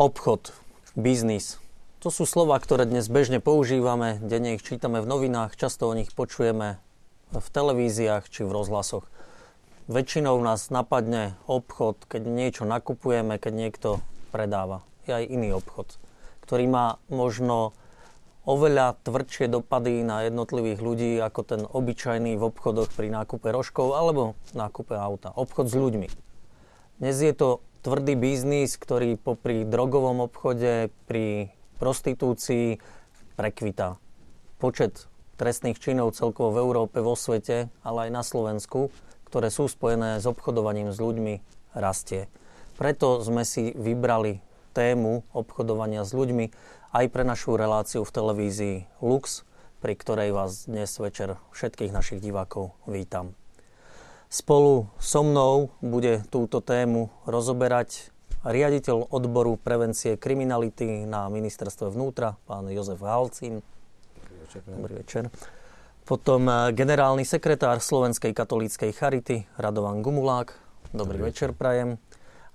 Obchod, biznis. To sú slova, ktoré dnes bežne používame, denne ich čítame v novinách, často o nich počujeme v televíziách či v rozhlasoch. Väčšinou nás napadne obchod, keď niečo nakupujeme, keď niekto predáva. Je aj iný obchod, ktorý má možno oveľa tvrdšie dopady na jednotlivých ľudí ako ten obyčajný v obchodoch pri nákupe rožkov alebo nákupe auta. Obchod s ľuďmi. Dnes je to tvrdý biznis, ktorý popri drogovom obchode, pri prostitúcii prekvita. Počet trestných činov celkovo v Európe, vo svete, ale aj na Slovensku, ktoré sú spojené s obchodovaním s ľuďmi, rastie. Preto sme si vybrali tému obchodovania s ľuďmi aj pre našu reláciu v televízii Lux, pri ktorej vás dnes večer všetkých našich divákov vítam. Spolu so mnou bude túto tému rozoberať riaditeľ odboru prevencie kriminality na ministerstve vnútra, pán Jozef Halcín. Dobrý večer. Dobrý večer. Potom eh, generálny sekretár Slovenskej katolíckej charity Radovan Gumulák. Dobrý, Dobrý večer, prajem.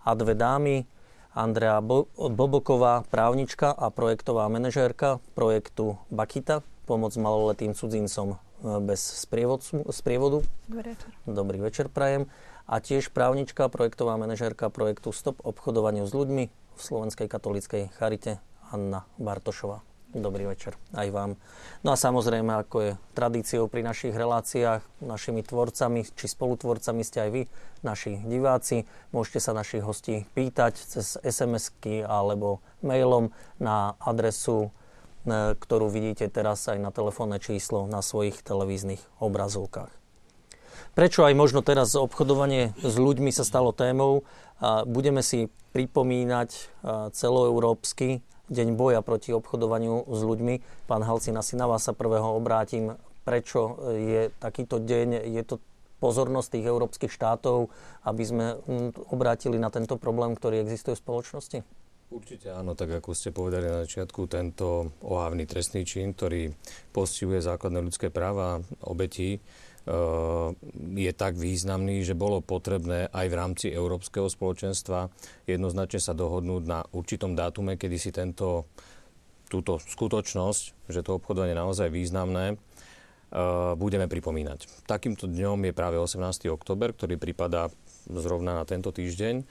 A dve dámy, Andrea Bo- Boboková, právnička a projektová manažérka projektu Bakita, pomoc maloletým cudzincom bez sprievodu. Dobrý večer. Dobrý večer prajem. A tiež právnička, projektová manažérka projektu Stop obchodovaniu s ľuďmi v Slovenskej katolíckej charite Anna Bartošová. Dobrý večer aj vám. No a samozrejme, ako je tradíciou pri našich reláciách, našimi tvorcami či spolutvorcami ste aj vy, naši diváci. Môžete sa našich hostí pýtať cez SMS-ky alebo mailom na adresu E, ktorú vidíte teraz aj na telefónne číslo na svojich televíznych obrazovkách. Prečo aj možno teraz obchodovanie s ľuďmi sa stalo témou? Budeme si pripomínať e, celoeurópsky deň boja proti obchodovaniu s ľuďmi. Pán Halcin, asi na vás sa prvého obrátim. Prečo je takýto deň? Je to pozornosť tých európskych štátov, aby sme obrátili na tento problém, ktorý existuje v spoločnosti? Určite áno, tak ako ste povedali na začiatku, tento ohavný trestný čin, ktorý postihuje základné ľudské práva obetí, e, je tak významný, že bolo potrebné aj v rámci Európskeho spoločenstva jednoznačne sa dohodnúť na určitom dátume, kedy si tento, túto skutočnosť, že to obchodovanie je naozaj významné, e, budeme pripomínať. Takýmto dňom je práve 18. oktober, ktorý pripadá zrovna na tento týždeň.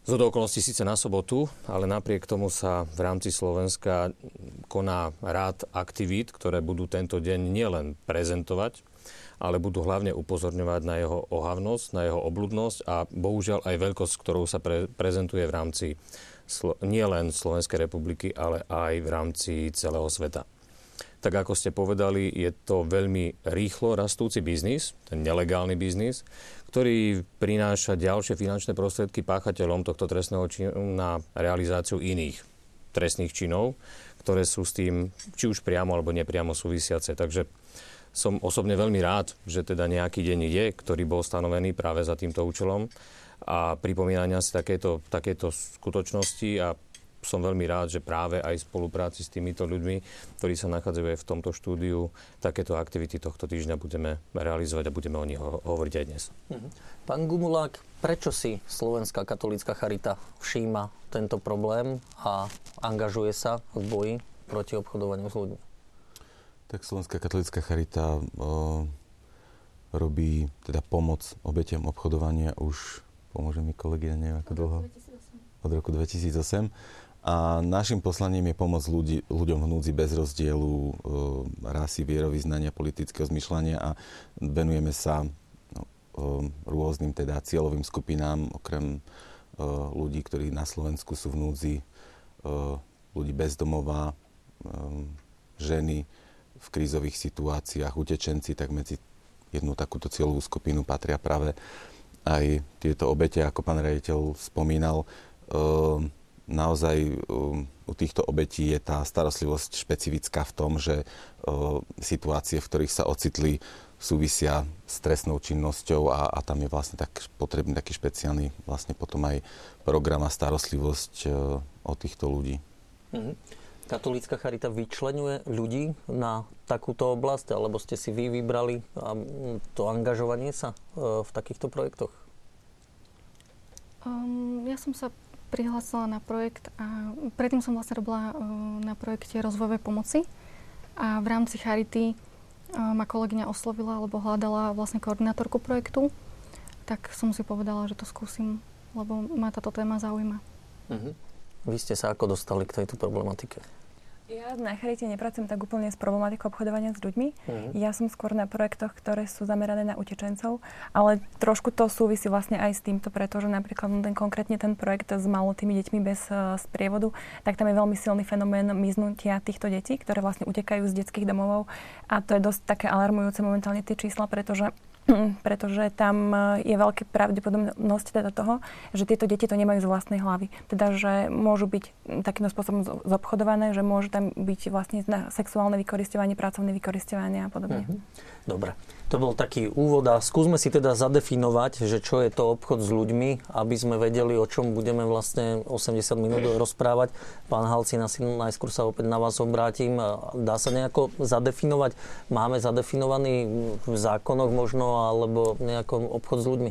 Z okolností síce na sobotu, ale napriek tomu sa v rámci Slovenska koná rád aktivít, ktoré budú tento deň nielen prezentovať, ale budú hlavne upozorňovať na jeho ohavnosť, na jeho obludnosť a bohužiaľ aj veľkosť, ktorou sa pre, prezentuje v rámci Slo- nielen Slovenskej republiky, ale aj v rámci celého sveta. Tak ako ste povedali, je to veľmi rýchlo rastúci biznis, ten nelegálny biznis, ktorý prináša ďalšie finančné prostriedky páchateľom tohto trestného činu na realizáciu iných trestných činov, ktoré sú s tým či už priamo alebo nepriamo súvisiace. Takže som osobne veľmi rád, že teda nejaký deň je, ktorý bol stanovený práve za týmto účelom a pripomínania si takéto, takéto skutočnosti a som veľmi rád, že práve aj v spolupráci s týmito ľuďmi, ktorí sa nachádzajú aj v tomto štúdiu, takéto aktivity tohto týždňa budeme realizovať a budeme o nich ho- hovoriť aj dnes. Mhm. Pán Gumulák, prečo si Slovenská katolícka charita všíma tento problém a angažuje sa v boji proti obchodovaniu s ľuďmi? Tak Slovenská katolická charita o, robí teda pomoc obetiam obchodovania už, pomôže mi kolegia, neviem ako dlho, od roku 2008. A našim poslaním je pomoc ľudí, ľuďom v núdzi bez rozdielu e, rasy, vierovýznania, politického zmyšľania a venujeme sa e, rôznym teda cieľovým skupinám, okrem e, ľudí, ktorí na Slovensku sú v núdzi, e, ľudí bezdomová, e, ženy v krízových situáciách, utečenci, tak medzi jednu takúto cieľovú skupinu patria práve aj tieto obete, ako pán rejiteľ spomínal. E, naozaj um, u týchto obetí je tá starostlivosť špecifická v tom, že uh, situácie, v ktorých sa ocitli, súvisia s trestnou činnosťou a, a tam je vlastne tak potrebný taký špeciálny vlastne potom aj program a starostlivosť uh, o týchto ľudí. Mhm. Katolícka charita vyčlenuje ľudí na takúto oblasť, alebo ste si vy vybrali to angažovanie sa uh, v takýchto projektoch? Um, ja som sa prihlásila na projekt a predtým som vlastne robila na projekte rozvojovej pomoci a v rámci Charity ma kolegyňa oslovila, alebo hľadala vlastne koordinátorku projektu, tak som si povedala, že to skúsim, lebo ma táto téma zaujíma. Uh-huh. Vy ste sa ako dostali k tejto problematike? Ja na Charite nepracujem tak úplne s problematikou obchodovania s ľuďmi. Mm. Ja som skôr na projektoch, ktoré sú zamerané na utečencov, ale trošku to súvisí vlastne aj s týmto, pretože napríklad ten, konkrétne ten projekt s malotými deťmi bez uh, sprievodu, tak tam je veľmi silný fenomén miznutia týchto detí, ktoré vlastne utekajú z detských domovov a to je dosť také alarmujúce momentálne tie čísla, pretože pretože tam e, je veľká pravdepodobnosť teda toho, že tieto deti to nemajú z vlastnej hlavy. Teda, že môžu byť takýmto spôsobom zobchodované, že môže tam byť vlastne sexuálne vykoristovanie, pracovné vykoristovanie a podobne. Mhm. Dobre. To bol taký úvod a skúsme si teda zadefinovať, že čo je to obchod s ľuďmi, aby sme vedeli, o čom budeme vlastne 80 minút rozprávať. Pán Halcina, najskôr sa opäť na vás obrátim. Dá sa nejako zadefinovať? Máme zadefinovaný v zákonoch možno, alebo nejakom obchod s ľuďmi?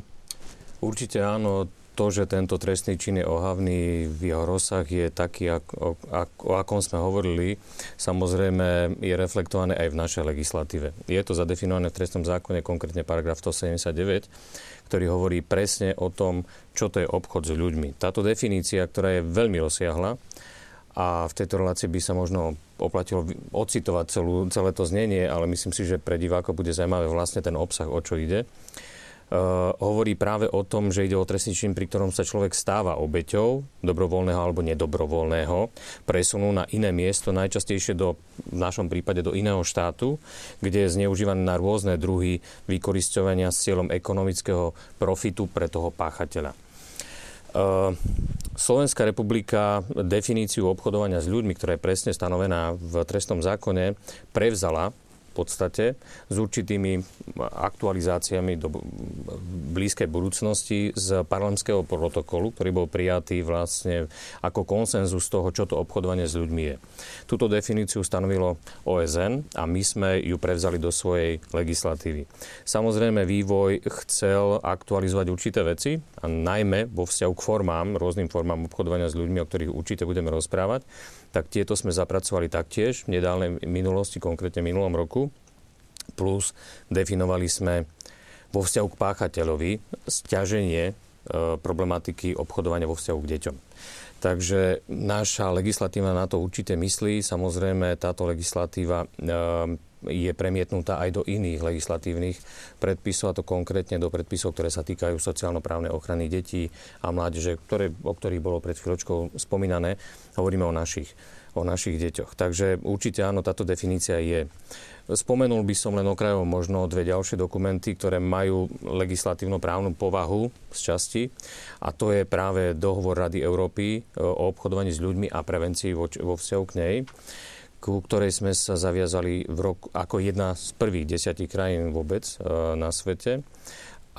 Určite áno to, že tento trestný čin je ohavný v jeho rozsah, je taký, ako, ako, o akom sme hovorili, samozrejme je reflektované aj v našej legislatíve. Je to zadefinované v trestnom zákone, konkrétne paragraf 179, ktorý hovorí presne o tom, čo to je obchod s ľuďmi. Táto definícia, ktorá je veľmi rozsiahla, a v tejto relácii by sa možno oplatilo ocitovať celú, celé to znenie, ale myslím si, že pre divákov bude zaujímavé vlastne ten obsah, o čo ide. Eh, hovorí práve o tom, že ide o trestný čin, pri ktorom sa človek stáva obeťou dobrovoľného alebo nedobrovoľného presunu na iné miesto, najčastejšie do, v našom prípade do iného štátu, kde je zneužívaný na rôzne druhy vykoristovania s cieľom ekonomického profitu pre toho páchateľa. Uh, Slovenská republika definíciu obchodovania s ľuďmi, ktorá je presne stanovená v trestnom zákone, prevzala podstate s určitými aktualizáciami do blízkej budúcnosti z parlamského protokolu, ktorý bol prijatý vlastne ako konsenzus toho, čo to obchodovanie s ľuďmi je. Túto definíciu stanovilo OSN a my sme ju prevzali do svojej legislatívy. Samozrejme, vývoj chcel aktualizovať určité veci a najmä vo vzťahu k formám, rôznym formám obchodovania s ľuďmi, o ktorých určite budeme rozprávať tak tieto sme zapracovali taktiež v nedávnej minulosti, konkrétne minulom roku. Plus definovali sme vo vzťahu k páchateľovi stiaženie e, problematiky obchodovania vo vzťahu k deťom. Takže naša legislatíva na to určite myslí. Samozrejme, táto legislatíva e, je premietnutá aj do iných legislatívnych predpisov, a to konkrétne do predpisov, ktoré sa týkajú sociálno-právnej ochrany detí a mládeže, ktoré, o ktorých bolo pred chvíľočkou spomínané. Hovoríme o našich, o našich deťoch. Takže určite áno, táto definícia je. Spomenul by som len okrajovo možno dve ďalšie dokumenty, ktoré majú legislatívno-právnu povahu z časti a to je práve dohovor Rady Európy o obchodovaní s ľuďmi a prevencii vo, vo vzťahu k nej ku ktorej sme sa zaviazali v roku, ako jedna z prvých desiatich krajín vôbec e, na svete.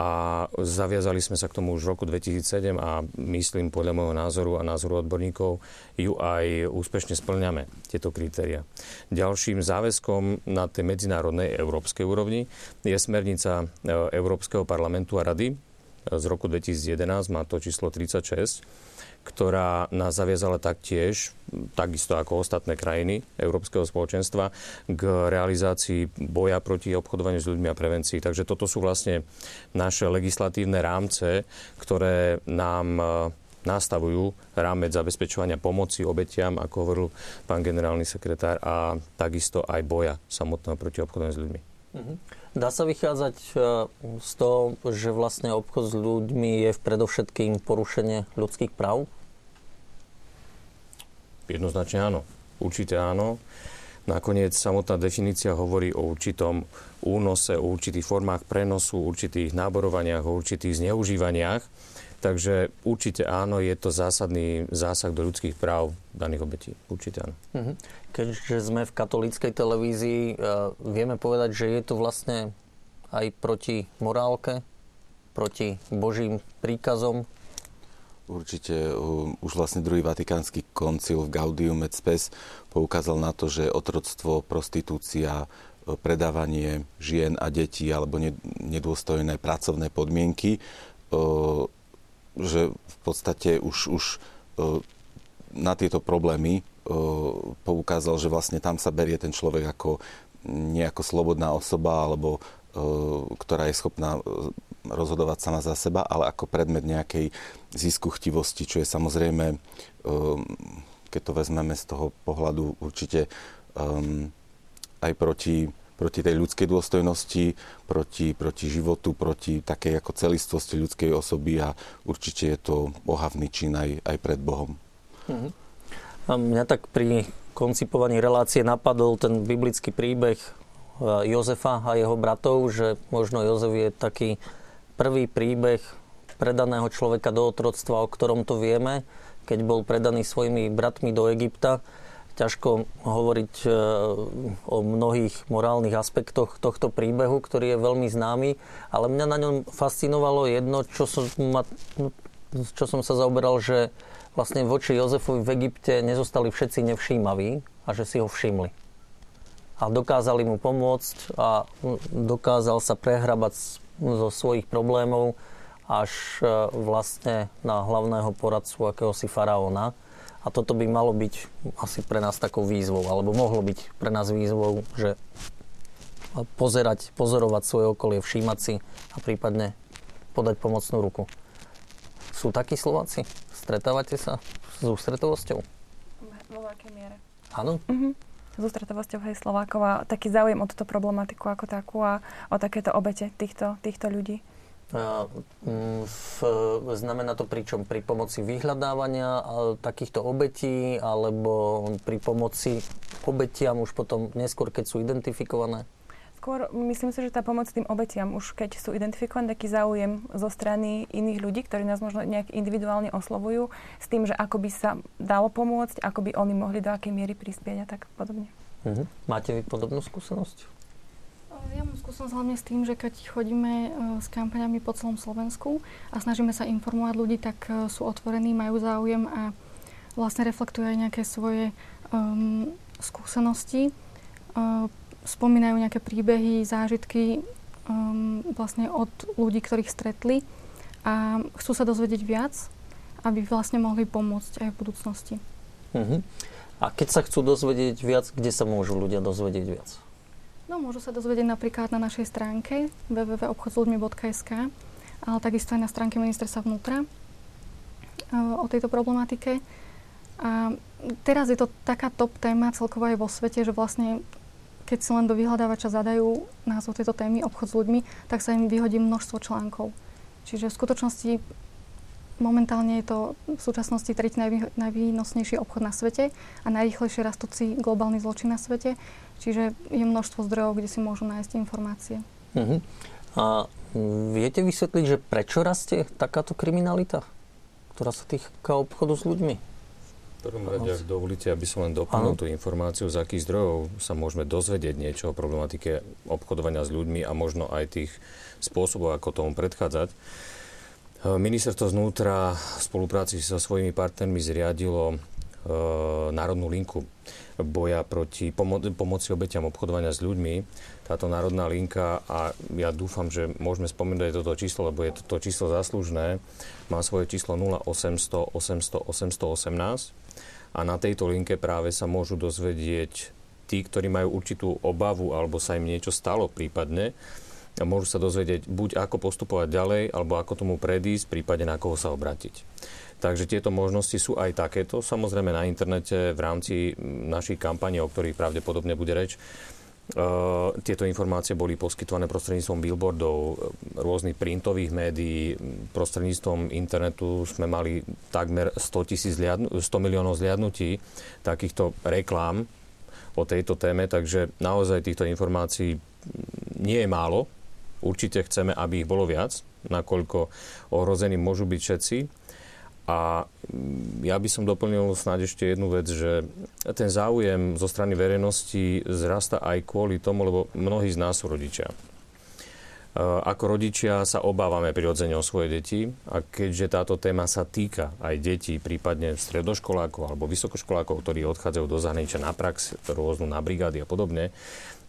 A zaviazali sme sa k tomu už v roku 2007 a myslím podľa môjho názoru a názoru odborníkov ju aj úspešne splňame, tieto kritéria. Ďalším záväzkom na tej medzinárodnej európskej úrovni je smernica e, Európskeho parlamentu a rady z roku 2011, má to číslo 36, ktorá nás zaviazala taktiež, takisto ako ostatné krajiny Európskeho spoločenstva, k realizácii boja proti obchodovaniu s ľuďmi a prevencii. Takže toto sú vlastne naše legislatívne rámce, ktoré nám e, nastavujú rámec zabezpečovania pomoci obetiam, ako hovoril pán generálny sekretár, a takisto aj boja samotného proti obchodovaniu s ľuďmi. Mm-hmm. Dá sa vychádzať e, z toho, že vlastne obchod s ľuďmi je v predovšetkým porušenie ľudských práv? Jednoznačne áno. Určite áno. Nakoniec samotná definícia hovorí o určitom únose, o určitých formách prenosu, určitých náborovaniach, o určitých zneužívaniach. Takže určite áno, je to zásadný zásah do ľudských práv daných obetí. Určite áno. Mhm. Keďže sme v katolíckej televízii, e, vieme povedať, že je to vlastne aj proti morálke, proti Božím príkazom? Určite už vlastne druhý vatikánsky koncil v Gaudium et Spes poukázal na to, že otroctvo, prostitúcia, e, predávanie žien a detí alebo nedôstojné pracovné podmienky, e, že v podstate už, už na tieto problémy poukázal, že vlastne tam sa berie ten človek ako nejako slobodná osoba alebo ktorá je schopná rozhodovať sama za seba, ale ako predmet nejakej ziskuchtivosti, čo je samozrejme, keď to vezmeme z toho pohľadu určite aj proti proti tej ľudskej dôstojnosti, proti, proti životu, proti takej ako celistvosti ľudskej osoby a určite je to ohavný čin aj, aj pred Bohom. Mhm. A mňa tak pri koncipovaní relácie napadol ten biblický príbeh e, Jozefa a jeho bratov, že možno Jozef je taký prvý príbeh predaného človeka do otroctva, o ktorom to vieme, keď bol predaný svojimi bratmi do Egypta. Ťažko hovoriť e, o mnohých morálnych aspektoch tohto príbehu, ktorý je veľmi známy, ale mňa na ňom fascinovalo jedno, čo som, ma, čo som sa zaoberal, že vlastne voči Jozefovi v Egypte nezostali všetci nevšímaví a že si ho všimli. A dokázali mu pomôcť a dokázal sa prehrabať zo svojich problémov až e, vlastne na hlavného poradcu akéhosi faraóna. A toto by malo byť asi pre nás takou výzvou, alebo mohlo byť pre nás výzvou, že pozerať, pozorovať svoje okolie, všímať si a prípadne podať pomocnú ruku. Sú takí Slováci? Stretávate sa s ústretovosťou? Vo veľkej miere. Áno? Uh-huh. S ústretovosťou hej Slovákov a taký záujem o túto problematiku ako takú a o takéto obete týchto, týchto ľudí. Mm, v, znamená to pričom? Pri pomoci vyhľadávania takýchto obetí alebo pri pomoci obetiam už potom neskôr, keď sú identifikované? Skôr myslím si, že tá pomoc tým obetiam, už keď sú identifikované, taký záujem zo strany iných ľudí, ktorí nás možno nejak individuálne oslovujú, s tým, že ako by sa dalo pomôcť, ako by oni mohli do akej miery prispieť a tak podobne. Uh-huh. Máte vy podobnú skúsenosť? Ja mám skúsenosť hlavne s tým, že keď chodíme e, s kampaňami po celom Slovensku a snažíme sa informovať ľudí, tak e, sú otvorení, majú záujem a vlastne reflektujú aj nejaké svoje um, skúsenosti. Uh, spomínajú nejaké príbehy, zážitky um, vlastne od ľudí, ktorých stretli a chcú sa dozvedieť viac, aby vlastne mohli pomôcť aj v budúcnosti. Uh-huh. A keď sa chcú dozvedieť viac, kde sa môžu ľudia dozvedieť viac? No, môžu sa dozvedieť napríklad na našej stránke www.obchodsludmi.sk, ale takisto aj na stránke ministerstva vnútra e, o tejto problematike. A teraz je to taká top téma celkovo aj vo svete, že vlastne keď si len do vyhľadávača zadajú názov tejto témy obchod s ľuďmi, tak sa im vyhodí množstvo článkov. Čiže v skutočnosti momentálne je to v súčasnosti tretí najvý, najvýnosnejší obchod na svete a najrýchlejšie rastúci globálny zločin na svete. Čiže je množstvo zdrojov, kde si môžu nájsť informácie. Uh-huh. A viete vysvetliť, že prečo rastie takáto kriminalita, ktorá sa týka obchodu s ľuďmi? Prvom rade, ak dovolíte, aby som len doplnil tú informáciu, z akých zdrojov sa môžeme dozvedieť niečo o problematike obchodovania s ľuďmi a možno aj tých spôsobov, ako tomu predchádzať. Ministerstvo znútra v spolupráci so svojimi partnermi zriadilo e, národnú linku boja proti pomo- pomoci obeťam obchodovania s ľuďmi. Táto národná linka, a ja dúfam, že môžeme spomenúť aj toto číslo, lebo je toto číslo zaslužné, má svoje číslo 0800 800 818 a na tejto linke práve sa môžu dozvedieť tí, ktorí majú určitú obavu alebo sa im niečo stalo prípadne, a môžu sa dozvedieť buď ako postupovať ďalej, alebo ako tomu predísť, prípadne na koho sa obratiť. Takže tieto možnosti sú aj takéto. Samozrejme na internete v rámci našich kampaní, o ktorých pravdepodobne bude reč, tieto informácie boli poskytované prostredníctvom billboardov, e, rôznych printových médií, prostredníctvom internetu sme mali takmer 100, zliadnu, 100 miliónov zliadnutí takýchto reklám o tejto téme, takže naozaj týchto informácií nie je málo. Určite chceme, aby ich bolo viac, nakoľko ohrození môžu byť všetci a ja by som doplnil snáď ešte jednu vec, že ten záujem zo strany verejnosti zrasta aj kvôli tomu, lebo mnohí z nás sú rodičia. Ako rodičia sa obávame prirodzene o svoje deti a keďže táto téma sa týka aj detí, prípadne stredoškolákov alebo vysokoškolákov, ktorí odchádzajú do zahraničia na prax, rôznu na brigády a podobne,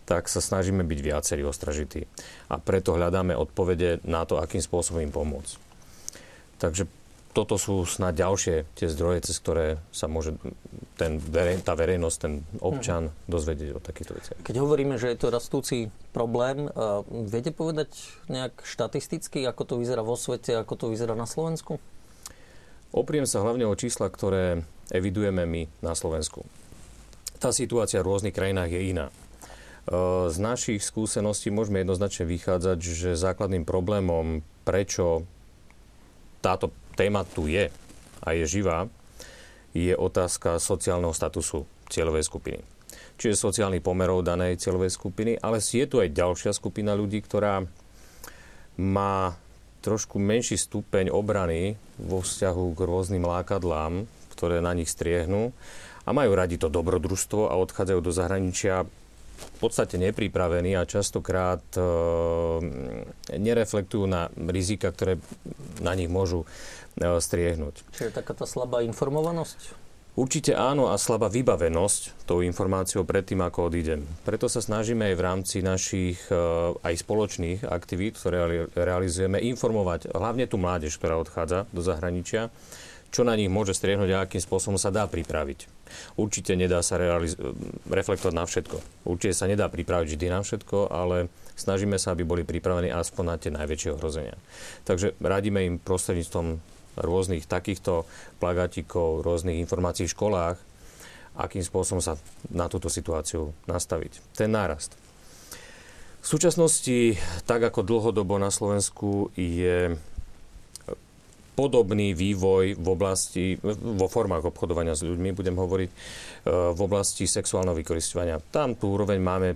tak sa snažíme byť viacerí ostražití. A preto hľadáme odpovede na to, akým spôsobom im pomôcť. Takže toto sú snad ďalšie tie zdroje, cez ktoré sa môže ten verej, tá verejnosť, ten občan hmm. dozvedieť o takýchto veciach. Keď hovoríme, že je to rastúci problém, uh, viete povedať nejak štatisticky, ako to vyzerá vo svete, ako to vyzerá na Slovensku? Opriem sa hlavne o čísla, ktoré evidujeme my na Slovensku. Tá situácia v rôznych krajinách je iná. Z našich skúseností môžeme jednoznačne vychádzať, že základným problémom, prečo táto téma tu je a je živá, je otázka sociálneho statusu cieľovej skupiny. Čiže sociálny pomerov danej cieľovej skupiny, ale je tu aj ďalšia skupina ľudí, ktorá má trošku menší stupeň obrany vo vzťahu k rôznym lákadlám, ktoré na nich striehnú a majú radi to dobrodružstvo a odchádzajú do zahraničia v podstate nepripravení a častokrát e, nereflektujú na rizika, ktoré na nich môžu striehnúť. Čiže taká tá slabá informovanosť? Určite áno a slabá vybavenosť tou informáciou predtým, ako odídem. Preto sa snažíme aj v rámci našich e, aj spoločných aktivít, ktoré realizujeme, informovať hlavne tú mládež, ktorá odchádza do zahraničia, čo na nich môže striehnúť a akým spôsobom sa dá pripraviť. Určite nedá sa realiz- reflektovať na všetko. Určite sa nedá pripraviť vždy na všetko, ale snažíme sa, aby boli pripravení aspoň na tie najväčšie ohrozenia. Takže radíme im prostredníctvom rôznych takýchto plagatikov, rôznych informácií v školách, akým spôsobom sa na túto situáciu nastaviť. Ten nárast. V súčasnosti, tak ako dlhodobo na Slovensku, je podobný vývoj v oblasti, vo formách obchodovania s ľuďmi, budem hovoriť, e, v oblasti sexuálneho vykoristovania. Tam tú úroveň máme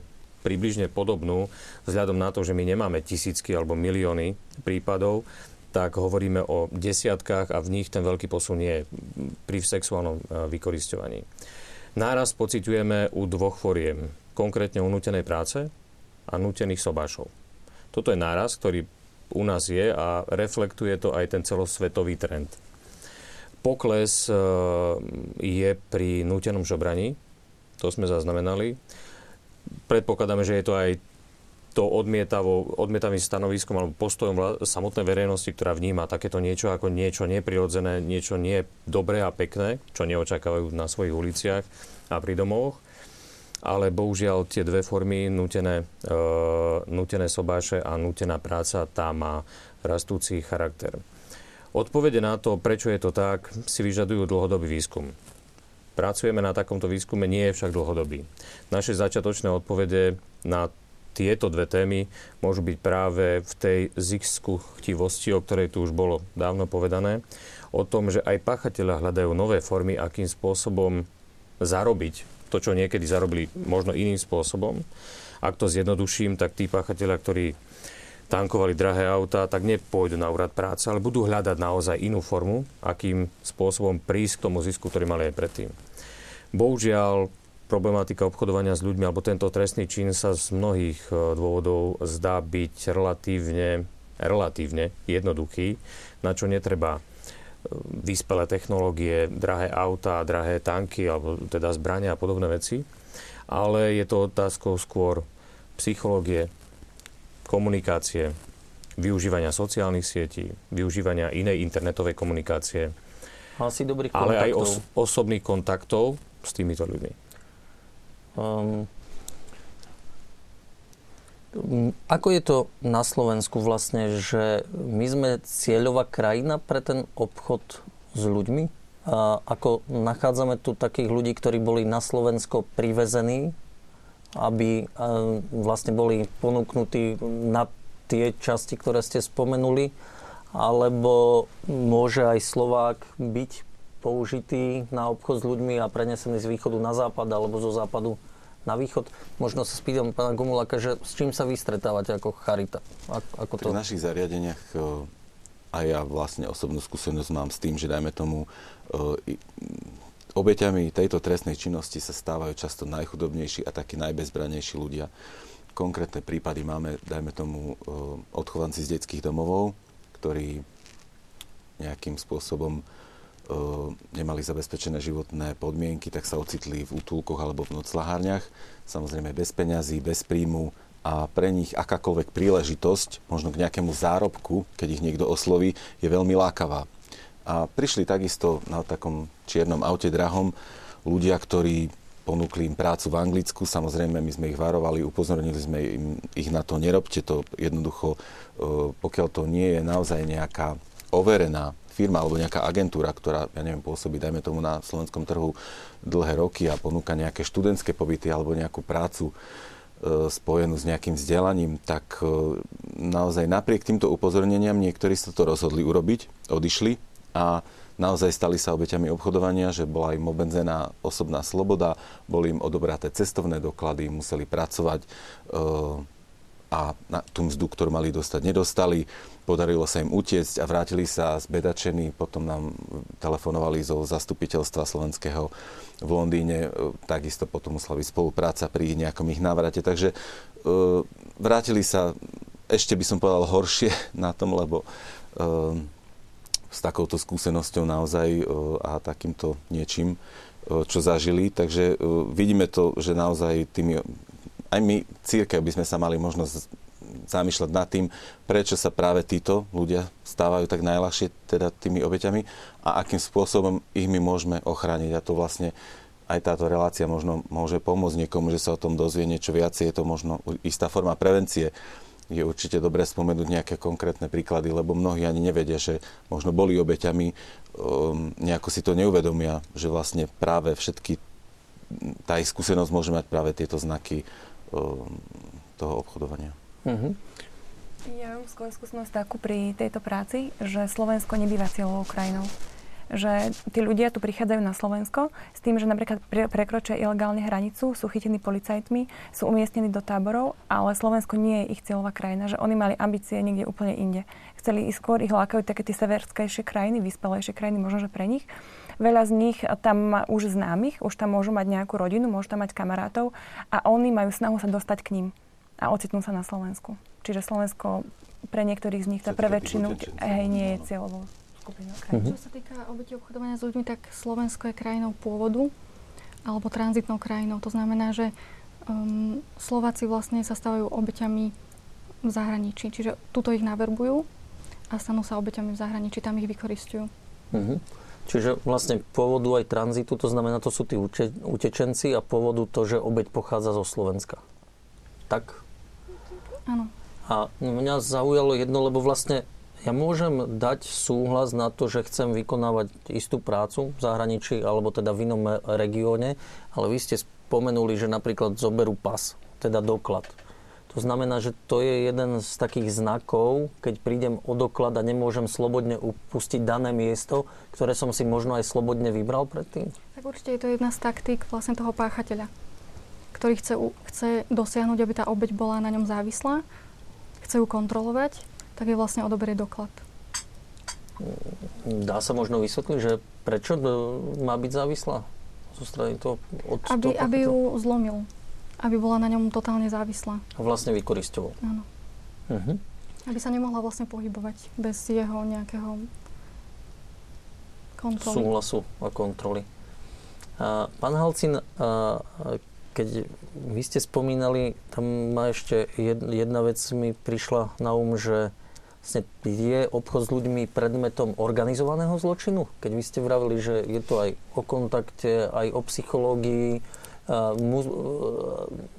približne podobnú, vzhľadom na to, že my nemáme tisícky alebo milióny prípadov, tak hovoríme o desiatkách a v nich ten veľký posun je pri sexuálnom e, vykoristovaní. Náraz pociťujeme u dvoch foriem, konkrétne u nutenej práce a nutených sobášov. Toto je náraz, ktorý u nás je a reflektuje to aj ten celosvetový trend. Pokles e, je pri nutenom žobraní, to sme zaznamenali. Predpokladáme, že je to aj to odmietavým stanoviskom alebo postojom samotnej verejnosti, ktorá vníma takéto niečo ako niečo neprirodzené, niečo nie dobré a pekné, čo neočakávajú na svojich uliciach a pri domovoch. Ale bohužiaľ tie dve formy, nutené, e, nutené sobáše a nutená práca, tá má rastúci charakter. Odpovede na to, prečo je to tak, si vyžadujú dlhodobý výskum. Pracujeme na takomto výskume, nie je však dlhodobý. Naše začiatočné odpovede na tieto dve témy môžu byť práve v tej zixku chtivosti, o ktorej tu už bolo dávno povedané, o tom, že aj páchatelia hľadajú nové formy, akým spôsobom zarobiť to, čo niekedy zarobili možno iným spôsobom. Ak to zjednoduším, tak tí páchatelia, ktorí tankovali drahé autá, tak nepôjdu na úrad práce, ale budú hľadať naozaj inú formu, akým spôsobom prísť k tomu zisku, ktorý mali aj predtým. Bohužiaľ, problematika obchodovania s ľuďmi alebo tento trestný čin sa z mnohých e, dôvodov zdá byť relatívne, relatívne jednoduchý, na čo netreba e, vyspelé technológie, drahé auta, drahé tanky alebo teda zbrania a podobné veci. Ale je to otázkou skôr psychológie, komunikácie, využívania sociálnych sietí, využívania inej internetovej komunikácie. Asi dobrých ale aj os- osobných kontaktov s týmito ľuďmi. Um, ako je to na Slovensku vlastne, že my sme cieľová krajina pre ten obchod s ľuďmi? A ako nachádzame tu takých ľudí, ktorí boli na Slovensko privezení, aby vlastne boli ponúknutí na tie časti, ktoré ste spomenuli, alebo môže aj Slovák byť použitý na obchod s ľuďmi a prenesený z východu na západ alebo zo západu na východ. Možno sa spýtam pána Gomulaka, že s čím sa vy stretávate ako charita? Ako to... Pri našich zariadeniach e, a ja vlastne osobnú skúsenosť mám s tým, že dajme tomu e, obeťami tejto trestnej činnosti sa stávajú často najchudobnejší a takí najbezbranejší ľudia. Konkrétne prípady máme, dajme tomu, e, odchovanci z detských domovov, ktorí nejakým spôsobom nemali zabezpečené životné podmienky, tak sa ocitli v útulkoch alebo v noclahárniach. Samozrejme bez peňazí, bez príjmu a pre nich akákoľvek príležitosť, možno k nejakému zárobku, keď ich niekto osloví, je veľmi lákavá. A prišli takisto na takom čiernom aute drahom ľudia, ktorí ponúkli im prácu v Anglicku. Samozrejme, my sme ich varovali, upozornili sme im, ich na to, nerobte to jednoducho, pokiaľ to nie je naozaj nejaká overená firma alebo nejaká agentúra, ktorá, ja neviem, pôsobí, dajme tomu na slovenskom trhu dlhé roky a ponúka nejaké študentské pobyty alebo nejakú prácu, e, spojenú s nejakým vzdelaním, tak e, naozaj napriek týmto upozorneniam niektorí sa to rozhodli urobiť, odišli a naozaj stali sa obeťami obchodovania, že bola im obmedzená osobná sloboda, boli im odobraté cestovné doklady, museli pracovať e, a tú mzdu, ktorú mali dostať, nedostali. Podarilo sa im utiecť a vrátili sa zbedačení. Potom nám telefonovali zo zastupiteľstva slovenského v Londýne. E, takisto potom musela byť spolupráca pri nejakom ich návrate. Takže e, vrátili sa ešte by som povedal horšie na tom, lebo s takouto skúsenosťou naozaj e, a takýmto niečím, e, čo zažili. Takže e, vidíme to, že naozaj tými, aj my, církev, by sme sa mali možno zamýšľať nad tým, prečo sa práve títo ľudia stávajú tak najľahšie teda tými obeťami a akým spôsobom ich my môžeme ochrániť. A to vlastne aj táto relácia možno môže pomôcť niekomu, že sa o tom dozvie niečo viacej. Je to možno istá forma prevencie je určite dobré spomenúť nejaké konkrétne príklady, lebo mnohí ani nevedia, že možno boli obeťami, um, nejako si to neuvedomia, že vlastne práve všetky, tá ich skúsenosť môže mať práve tieto znaky toho obchodovania. Mm-hmm. Ja mám skôr skúsenosť takú pri tejto práci, že Slovensko nebýva cieľovou krajinou že tí ľudia tu prichádzajú na Slovensko s tým, že napríklad pre, prekročia ilegálne hranicu, sú chytení policajtmi, sú umiestnení do táborov, ale Slovensko nie je ich cieľová krajina, že oni mali ambície niekde úplne inde. Chceli ísť skôr, ich lákajú také tie severskejšie krajiny, vyspelejšie krajiny, možno, že pre nich. Veľa z nich tam má už známych, už tam môžu mať nejakú rodinu, môžu tam mať kamarátov a oni majú snahu sa dostať k ním a ocitnú sa na Slovensku. Čiže Slovensko pre niektorých z nich, to pre väčšinu, hej, nie je cieľovou skupina krajín. Mm-hmm. Čo sa týka obeti obchodovania s ľuďmi, tak Slovensko je krajinou pôvodu alebo tranzitnou krajinou. To znamená, že um, Slováci vlastne sa stávajú obeťami v zahraničí. Čiže tuto ich naverbujú a stanú sa obeťami v zahraničí, tam ich vykoristujú. Mm-hmm. Čiže vlastne pôvodu aj tranzitu, to znamená, to sú tí utečenci a pôvodu to, že obeť pochádza zo Slovenska. Tak? Áno. A mňa zaujalo jedno, lebo vlastne ja môžem dať súhlas na to, že chcem vykonávať istú prácu v zahraničí alebo teda v inom regióne, ale vy ste spomenuli, že napríklad zoberú pas, teda doklad. To znamená, že to je jeden z takých znakov, keď prídem o doklad a nemôžem slobodne upustiť dané miesto, ktoré som si možno aj slobodne vybral predtým? Tak určite je to jedna z taktík vlastne toho páchateľa, ktorý chce, chce dosiahnuť, aby tá obeď bola na ňom závislá, chce ju kontrolovať tak je vlastne odoberie doklad. Dá sa možno vysvetliť, že prečo má byť závislá zo strany toho od aby, toho aby ju zlomil. Aby bola na ňom totálne závislá. A vlastne vykoristoval. Áno. Uh-huh. Aby sa nemohla vlastne pohybovať bez jeho nejakého kontroly. Súhlasu a kontroly. A, pán Halcin, a, keď vy ste spomínali, tam ma ešte jedna vec mi prišla na um, že vlastne je obchod s ľuďmi predmetom organizovaného zločinu? Keď vy ste vravili, že je to aj o kontakte, aj o psychológii,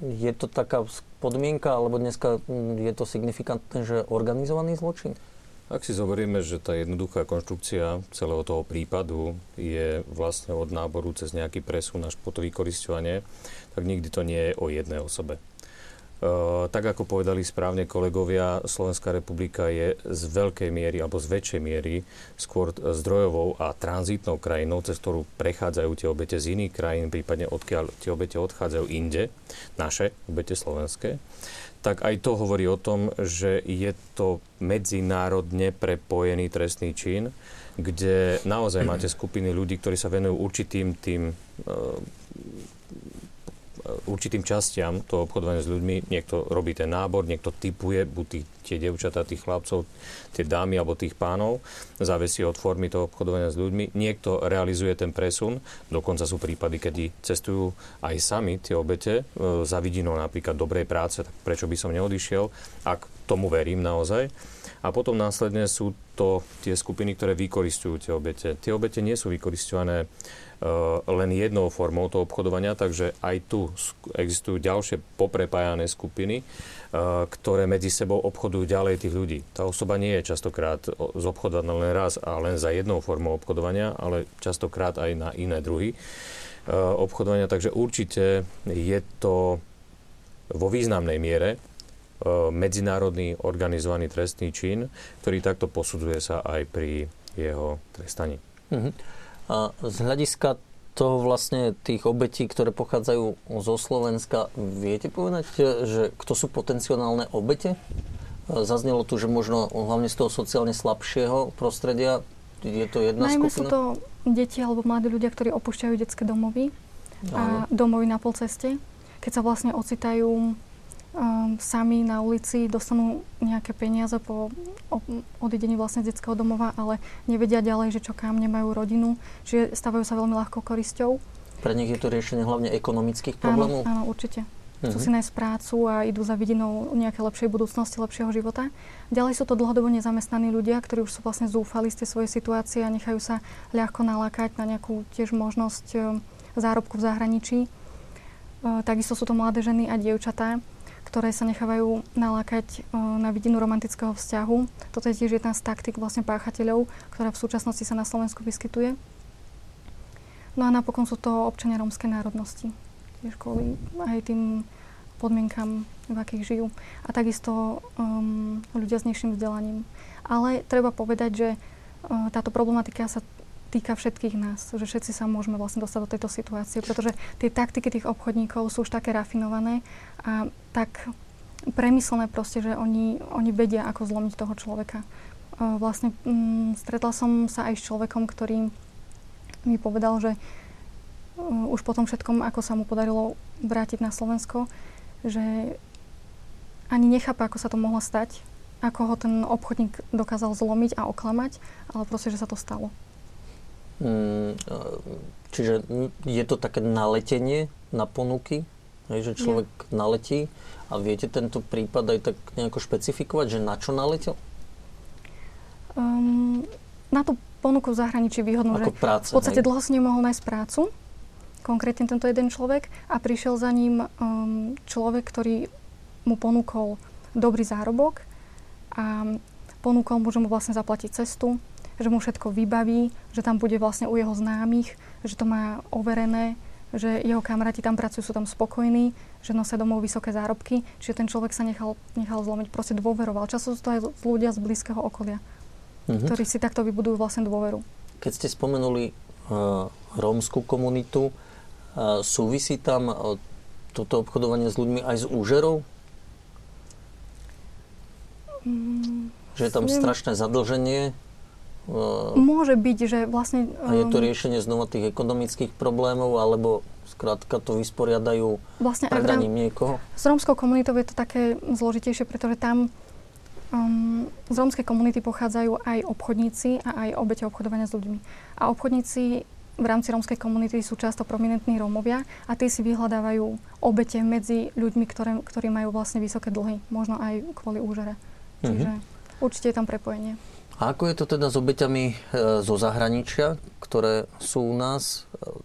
je to taká podmienka, alebo dneska je to signifikantné, že organizovaný zločin? Ak si zoberieme, že tá jednoduchá konštrukcia celého toho prípadu je vlastne od náboru cez nejaký presun až po to vykoristovanie, tak nikdy to nie je o jednej osobe. Tak ako povedali správne kolegovia, Slovenská republika je z veľkej miery alebo z väčšej miery skôr zdrojovou a tranzitnou krajinou, cez ktorú prechádzajú tie obete z iných krajín, prípadne odkiaľ tie obete odchádzajú inde, naše obete slovenské. Tak aj to hovorí o tom, že je to medzinárodne prepojený trestný čin, kde naozaj máte skupiny ľudí, ktorí sa venujú určitým tým určitým častiam toho obchodovania s ľuďmi. Niekto robí ten nábor, niekto typuje buď tých, tie devčatá, tých chlapcov, tie dámy alebo tých pánov. Závisí od formy toho obchodovania s ľuďmi. Niekto realizuje ten presun. Dokonca sú prípady, kedy cestujú aj sami tie obete e, za vidinou napríklad dobrej práce. Tak prečo by som neodišiel, ak tomu verím naozaj. A potom následne sú to tie skupiny, ktoré vykoristujú tie obete. Tie obete nie sú vykoristované len jednou formou toho obchodovania, takže aj tu existujú ďalšie poprepájané skupiny, ktoré medzi sebou obchodujú ďalej tých ľudí. Tá osoba nie je častokrát zobchodovaná len raz a len za jednou formou obchodovania, ale častokrát aj na iné druhy obchodovania. Takže určite je to vo významnej miere medzinárodný organizovaný trestný čin, ktorý takto posudzuje sa aj pri jeho trestaní. Uh-huh. A z hľadiska toho vlastne tých obetí, ktoré pochádzajú zo Slovenska, viete povedať, že kto sú potenciálne obete? Zaznelo tu, že možno hlavne z toho sociálne slabšieho prostredia je to jedna Najmä skupina? sú to deti alebo mladí ľudia, ktorí opúšťajú detské domovy a domovy na polceste, keď sa vlastne ocitajú um, sami na ulici dostanú nejaké peniaze po odidení vlastne z detského domova, ale nevedia ďalej, že čo kam, nemajú rodinu, čiže stávajú sa veľmi ľahko korisťou. Pre nich je to riešenie hlavne ekonomických problémov? Áno, áno určite. Chcú uh-huh. si nájsť prácu a idú za vidinou nejaké lepšej budúcnosti, lepšieho života. Ďalej sú to dlhodobo nezamestnaní ľudia, ktorí už sú vlastne zúfali z tej svojej situácie a nechajú sa ľahko nalákať na nejakú tiež možnosť e, zárobku v zahraničí. E, takisto sú to mladé ženy a dievčatá, ktoré sa nechávajú nalákať e, na vidinu romantického vzťahu. Toto je tiež jedna z taktik vlastne páchateľov, ktorá v súčasnosti sa na Slovensku vyskytuje. No a napokon sú to občania rómskej národnosti. Tiež kvôli aj tým podmienkam, v akých žijú. A takisto um, ľudia s nižším vzdelaním. Ale treba povedať, že uh, táto problematika sa týka všetkých nás, že všetci sa môžeme vlastne dostať do tejto situácie, pretože tie taktiky tých obchodníkov sú už také rafinované a tak premyslené proste, že oni, oni vedia, ako zlomiť toho človeka. Uh, vlastne um, stretla som sa aj s človekom, ktorý mi povedal, že uh, už po tom všetkom, ako sa mu podarilo vrátiť na Slovensko, že ani nechápa, ako sa to mohlo stať, ako ho ten obchodník dokázal zlomiť a oklamať, ale proste, že sa to stalo. Mm, čiže je to také naletenie na ponuky, hej, že človek ja. naletí a viete tento prípad aj tak nejako špecifikovať, že na čo naletel? Um, na tú ponuku v zahraničí výhodnú, Ako že práce, v podstate hej? dlho si nemohol nájsť prácu, konkrétne tento jeden človek a prišiel za ním um, človek, ktorý mu ponúkol dobrý zárobok a ponúkol mu, že mu vlastne zaplatí cestu, že mu všetko vybaví, že tam bude vlastne u jeho známych, že to má overené, že jeho kamaráti tam pracujú, sú tam spokojní, že nosia domov vysoké zárobky, čiže ten človek sa nechal, nechal zlomiť, proste dôveroval. Často sú to aj ľudia z blízkeho okolia, mm-hmm. ktorí si takto vybudujú vlastne dôveru. Keď ste spomenuli uh, rómskú komunitu, uh, súvisí tam uh, toto obchodovanie s ľuďmi aj s úžerou? Mm, že je tam strašné zadlženie Môže byť, že vlastne... A je to um, riešenie znova tých ekonomických problémov, alebo skrátka to vysporiadajú vlastne predaním niekoho? S rómskou komunitou je to také zložitejšie, pretože tam um, z rómskej komunity pochádzajú aj obchodníci a aj obete obchodovania s ľuďmi. A obchodníci v rámci rómskej komunity sú často prominentní Rómovia a tí si vyhľadávajú obete medzi ľuďmi, ktoré, ktorí majú vlastne vysoké dlhy, možno aj kvôli úžere. Mhm. Čiže mm-hmm. určite je tam prepojenie. A ako je to teda s obeťami e, zo zahraničia, ktoré sú u nás? E,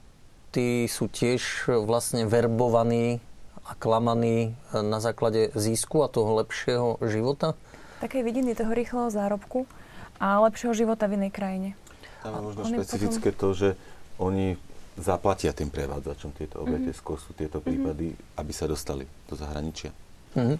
tí sú tiež vlastne verbovaní a klamaní e, na základe zisku a toho lepšieho života? Také vidiny toho rýchleho zárobku a lepšieho života v inej krajine. Tam je možno špecifické potom... to, že oni zaplatia tým prevádzačom tieto obete, mm-hmm. skôr sú tieto prípady, mm-hmm. aby sa dostali do zahraničia. Uh-huh.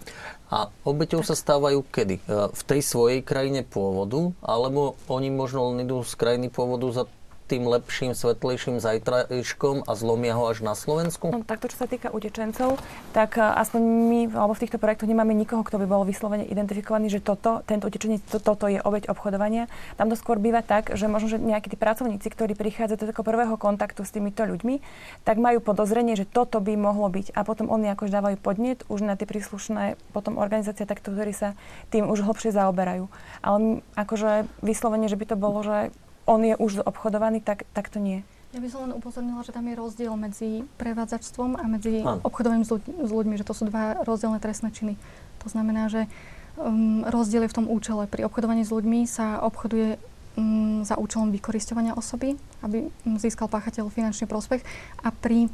A obeťou sa stávajú kedy? E, v tej svojej krajine pôvodu, alebo oni možno len idú z krajiny pôvodu za tým lepším, svetlejším zajtrajškom a zlomia ho až na Slovensku? No, tak to, čo sa týka utečencov, tak uh, aspoň my, alebo v týchto projektoch nemáme nikoho, kto by bol vyslovene identifikovaný, že toto, tento utečenec, to, toto je obeď obchodovania. Tam to skôr býva tak, že možno, že nejakí tí pracovníci, ktorí prichádzajú do takého prvého kontaktu s týmito ľuďmi, tak majú podozrenie, že toto by mohlo byť. A potom oni akož dávajú podnet už na tie príslušné potom organizácie, takto, ktorí sa tým už hlbšie zaoberajú. Ale akože vyslovene, že by to bolo, že on je už obchodovaný, tak, tak to nie. Ja by som len upozornila, že tam je rozdiel medzi prevádzačstvom a medzi Áno. obchodovaním s, ľuď- s ľuďmi, že to sú dva rozdielne trestné činy. To znamená, že um, rozdiel je v tom účele. Pri obchodovaní s ľuďmi sa obchoduje um, za účelom vykoristovania osoby, aby získal páchateľ finančný prospech a pri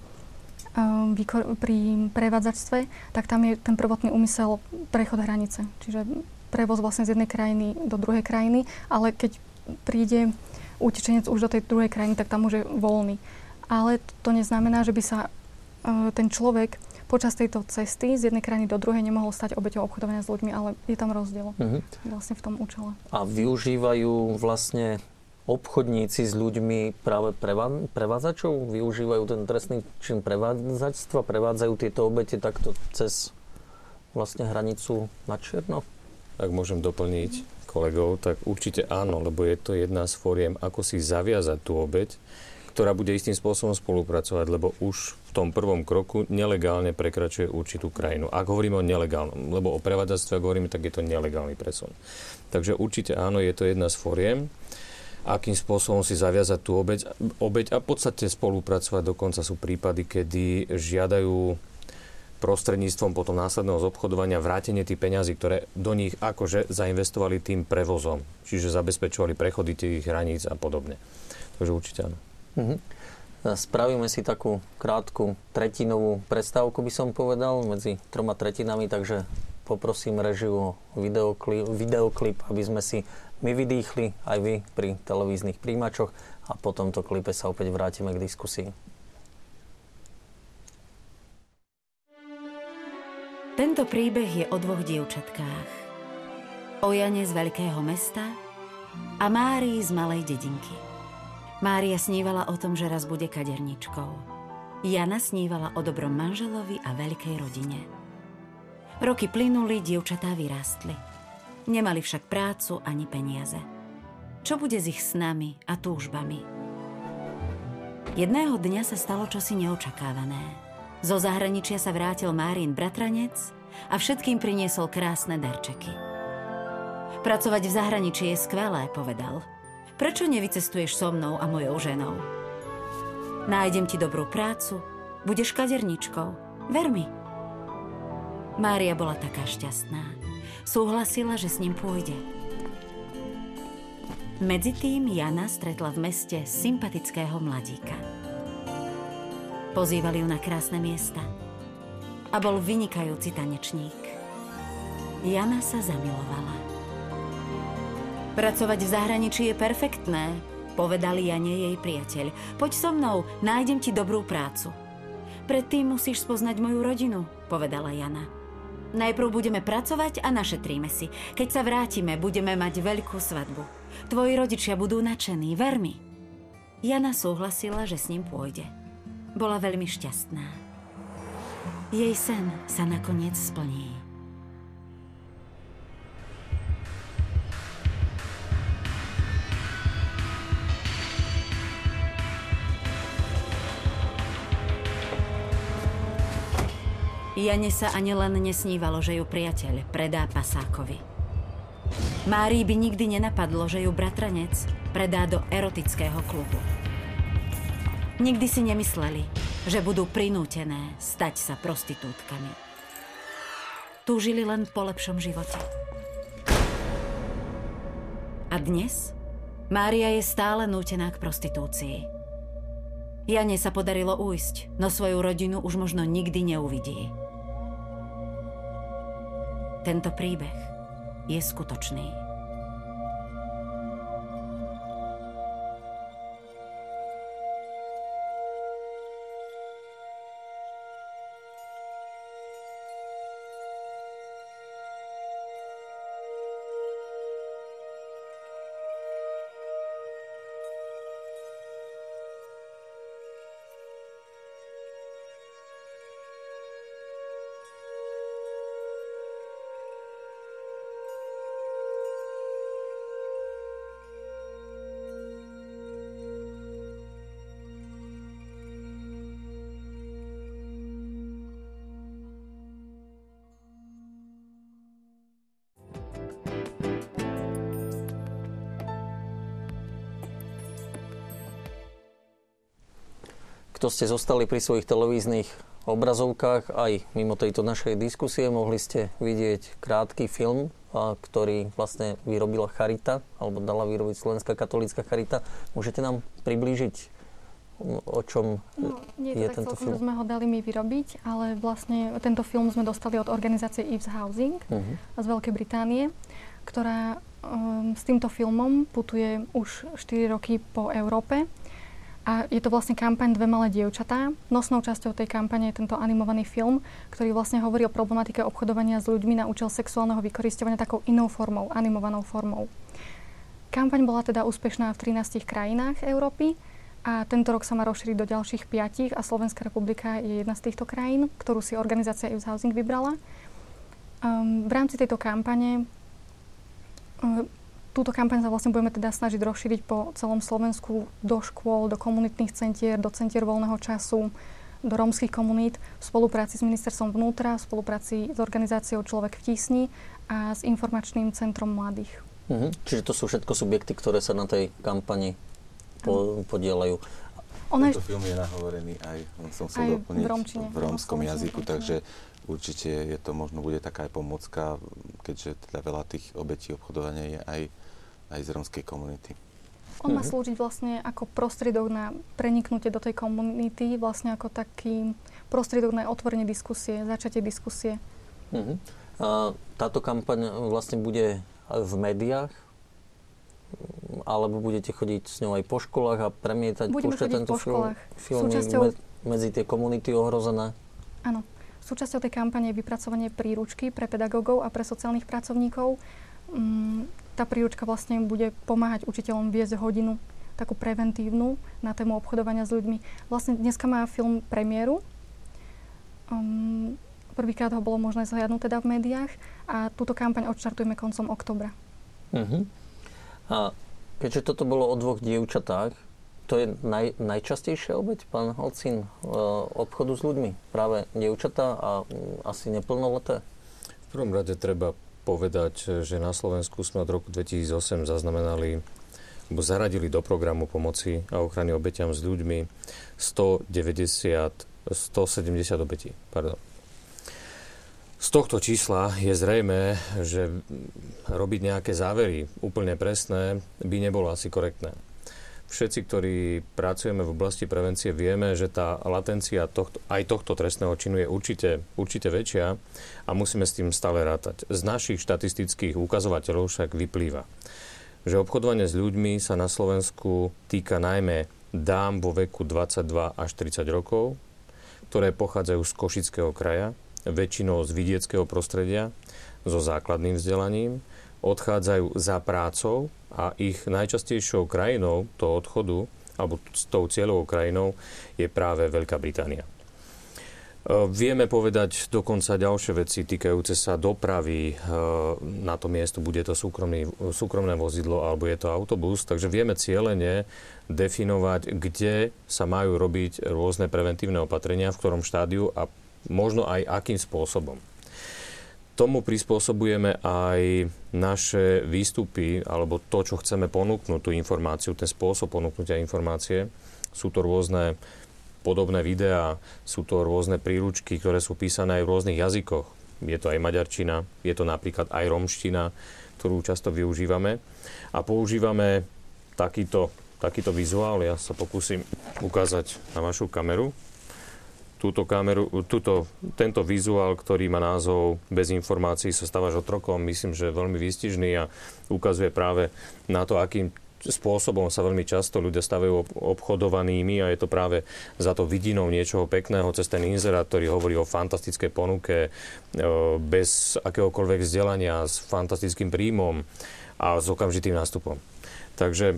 um, pri prevádzačstve, tak tam je ten prvotný úmysel prechod hranice. Čiže prevoz vlastne z jednej krajiny do druhej krajiny, ale keď príde utečenec už do tej druhej krajiny, tak tam už je voľný. Ale to neznamená, že by sa uh, ten človek počas tejto cesty z jednej krajiny do druhej nemohol stať obeťou obchodovania s ľuďmi, ale je tam rozdiel uh-huh. vlastne v tom účele. A využívajú vlastne obchodníci s ľuďmi práve prevádzačov? Využívajú ten trestný čin prevádzačstva? Prevádzajú tieto obete takto cez vlastne hranicu na čierno? Ak môžem doplniť kolegov, tak určite áno, lebo je to jedna z fóriem, ako si zaviazať tú obeť, ktorá bude istým spôsobom spolupracovať, lebo už v tom prvom kroku nelegálne prekračuje určitú krajinu. Ak hovoríme o nelegálnom, lebo o prevádzactve, hovoríme, tak je to nelegálny presun. Takže určite áno, je to jedna z fóriem akým spôsobom si zaviazať tú obeď, obeď a v podstate spolupracovať. Dokonca sú prípady, kedy žiadajú prostredníctvom potom následného zobchodovania vrátenie tých peňazí, ktoré do nich akože zainvestovali tým prevozom. Čiže zabezpečovali prechody tých hraníc a podobne. Takže určite áno. Mm-hmm. Spravíme si takú krátku tretinovú prestávku, by som povedal, medzi troma tretinami, takže poprosím režiu o videoklip, videoklip aby sme si my vydýchli, aj vy pri televíznych príjimačoch a po tomto klipe sa opäť vrátime k diskusii. Tento príbeh je o dvoch dievčatkách. O Jane z veľkého mesta a Márii z malej dedinky. Mária snívala o tom, že raz bude kaderničkou. Jana snívala o dobrom manželovi a veľkej rodine. Roky plynuli, dievčatá vyrástli. Nemali však prácu ani peniaze. Čo bude s ich snami a túžbami? Jedného dňa sa stalo čosi neočakávané. Zo zahraničia sa vrátil Márin bratranec a všetkým priniesol krásne darčeky. Pracovať v zahraničí je skvelé, povedal. Prečo nevycestuješ so mnou a mojou ženou? Nájdem ti dobrú prácu, budeš kaderničkou. Ver mi. Mária bola taká šťastná. Súhlasila, že s ním pôjde. Medzi tým Jana stretla v meste sympatického mladíka. Pozývali ju na krásne miesta. A bol vynikajúci tanečník. Jana sa zamilovala. Pracovať v zahraničí je perfektné, povedal Jane jej priateľ. Poď so mnou, nájdem ti dobrú prácu. Predtým musíš spoznať moju rodinu, povedala Jana. Najprv budeme pracovať a našetríme si. Keď sa vrátime, budeme mať veľkú svadbu. Tvoji rodičia budú nadšení, ver. Jana súhlasila, že s ním pôjde. Bola veľmi šťastná. Jej sen sa nakoniec splní. Jane sa ani len nesnívalo, že ju priateľ predá pasákovi. Márii by nikdy nenapadlo, že ju bratranec predá do erotického klubu. Nikdy si nemysleli, že budú prinútené stať sa prostitútkami. Túžili len po lepšom živote. A dnes Mária je stále nútená k prostitúcii. Jane sa podarilo ujsť, no svoju rodinu už možno nikdy neuvidí. Tento príbeh je skutočný. Ste zostali pri svojich televíznych obrazovkách aj mimo tejto našej diskusie mohli ste vidieť krátky film, ktorý vlastne vyrobila Charita, alebo dala vyrobiť Slovenská katolícka Charita. Môžete nám priblížiť o čom no, nie je, je tento celkom, film? sme ho dali my vyrobiť, ale vlastne tento film sme dostali od organizácie Eves Housing uh-huh. z Veľkej Británie, ktorá um, s týmto filmom putuje už 4 roky po Európe. A je to vlastne kampaň Dve malé dievčatá. Nosnou časťou tej kampane je tento animovaný film, ktorý vlastne hovorí o problematike obchodovania s ľuďmi na účel sexuálneho vykoristovania takou inou formou, animovanou formou. Kampaň bola teda úspešná v 13 krajinách Európy a tento rok sa má rozšíriť do ďalších piatich a Slovenská republika je jedna z týchto krajín, ktorú si organizácia Youth Housing vybrala. Um, v rámci tejto kampane um, túto kampaň sa vlastne budeme teda snažiť rozšíriť po celom Slovensku do škôl, do komunitných centier, do centier voľného času, do rómskych komunít v spolupráci s ministerstvom vnútra, v spolupráci s organizáciou Človek v tísni a s informačným centrom mladých. Mhm. Čiže to sú všetko subjekty, ktoré sa na tej kampani po, podielajú. Ona Tento film je nahovorený aj, som chcel doplniť, v, romčine, v rómskom jazyku, takže určite je to možno bude taká aj pomocka, keďže teda veľa tých obetí obchodovania je aj, aj z rómskej komunity. On má mhm. slúžiť vlastne ako prostriedok na preniknutie do tej komunity, vlastne ako taký prostriedok na otvorenie diskusie, začatie diskusie. Uh-huh. A táto kampaň vlastne bude v médiách, alebo budete chodiť s ňou aj po školách a premietať, Budeme púšťať tento po film, filmy Súčasťou... me, medzi tie komunity ohrozené? Áno. Súčasťou tej kampane je vypracovanie príručky pre pedagógov a pre sociálnych pracovníkov. Mm, tá príručka vlastne bude pomáhať učiteľom viesť hodinu takú preventívnu na tému obchodovania s ľuďmi. Vlastne dneska má film premiéru. Um, prvýkrát ho bolo možné zhľadnúť teda v médiách a túto kampaň odštartujeme koncom oktobra. Uh-huh. A keďže toto bolo o dvoch dievčatách, to je naj, najčastejšia obeď, pán Halcín, e, obchodu s ľuďmi? Práve dievčatá a asi neplnoleté? V prvom rade treba povedať, že na Slovensku sme od roku 2008 zaznamenali alebo zaradili do programu pomoci a ochrany obetiam s ľuďmi 190, 170 obetí. Pardon. Z tohto čísla je zrejme, že robiť nejaké závery úplne presné by nebolo asi korektné. Všetci, ktorí pracujeme v oblasti prevencie, vieme, že tá latencia tohto, aj tohto trestného činu je určite, určite väčšia a musíme s tým stále rátať. Z našich štatistických ukazovateľov však vyplýva, že obchodovanie s ľuďmi sa na Slovensku týka najmä dám vo veku 22 až 30 rokov, ktoré pochádzajú z Košického kraja, väčšinou z vidieckého prostredia, so základným vzdelaním, odchádzajú za prácou a ich najčastejšou krajinou toho odchodu, alebo s tou cieľovou krajinou, je práve Veľká Británia. E, vieme povedať dokonca ďalšie veci týkajúce sa dopravy. E, na to miesto bude to súkromný, súkromné vozidlo alebo je to autobus, takže vieme cieľene definovať, kde sa majú robiť rôzne preventívne opatrenia, v ktorom štádiu a možno aj akým spôsobom. Tomu prispôsobujeme aj naše výstupy, alebo to, čo chceme ponúknuť, tú informáciu, ten spôsob ponúknutia informácie. Sú to rôzne podobné videá, sú to rôzne príručky, ktoré sú písané aj v rôznych jazykoch. Je to aj maďarčina, je to napríklad aj romština, ktorú často využívame. A používame takýto, takýto vizuál, ja sa pokúsim ukázať na vašu kameru túto kameru, túto, tento vizuál, ktorý má názov Bez informácií sa stávaš otrokom, myslím, že veľmi výstižný a ukazuje práve na to, akým spôsobom sa veľmi často ľudia stavajú obchodovanými a je to práve za to vidinou niečoho pekného cez ten inzerát, ktorý hovorí o fantastickej ponuke e, bez akéhokoľvek vzdelania, s fantastickým príjmom a s okamžitým nástupom. Takže e,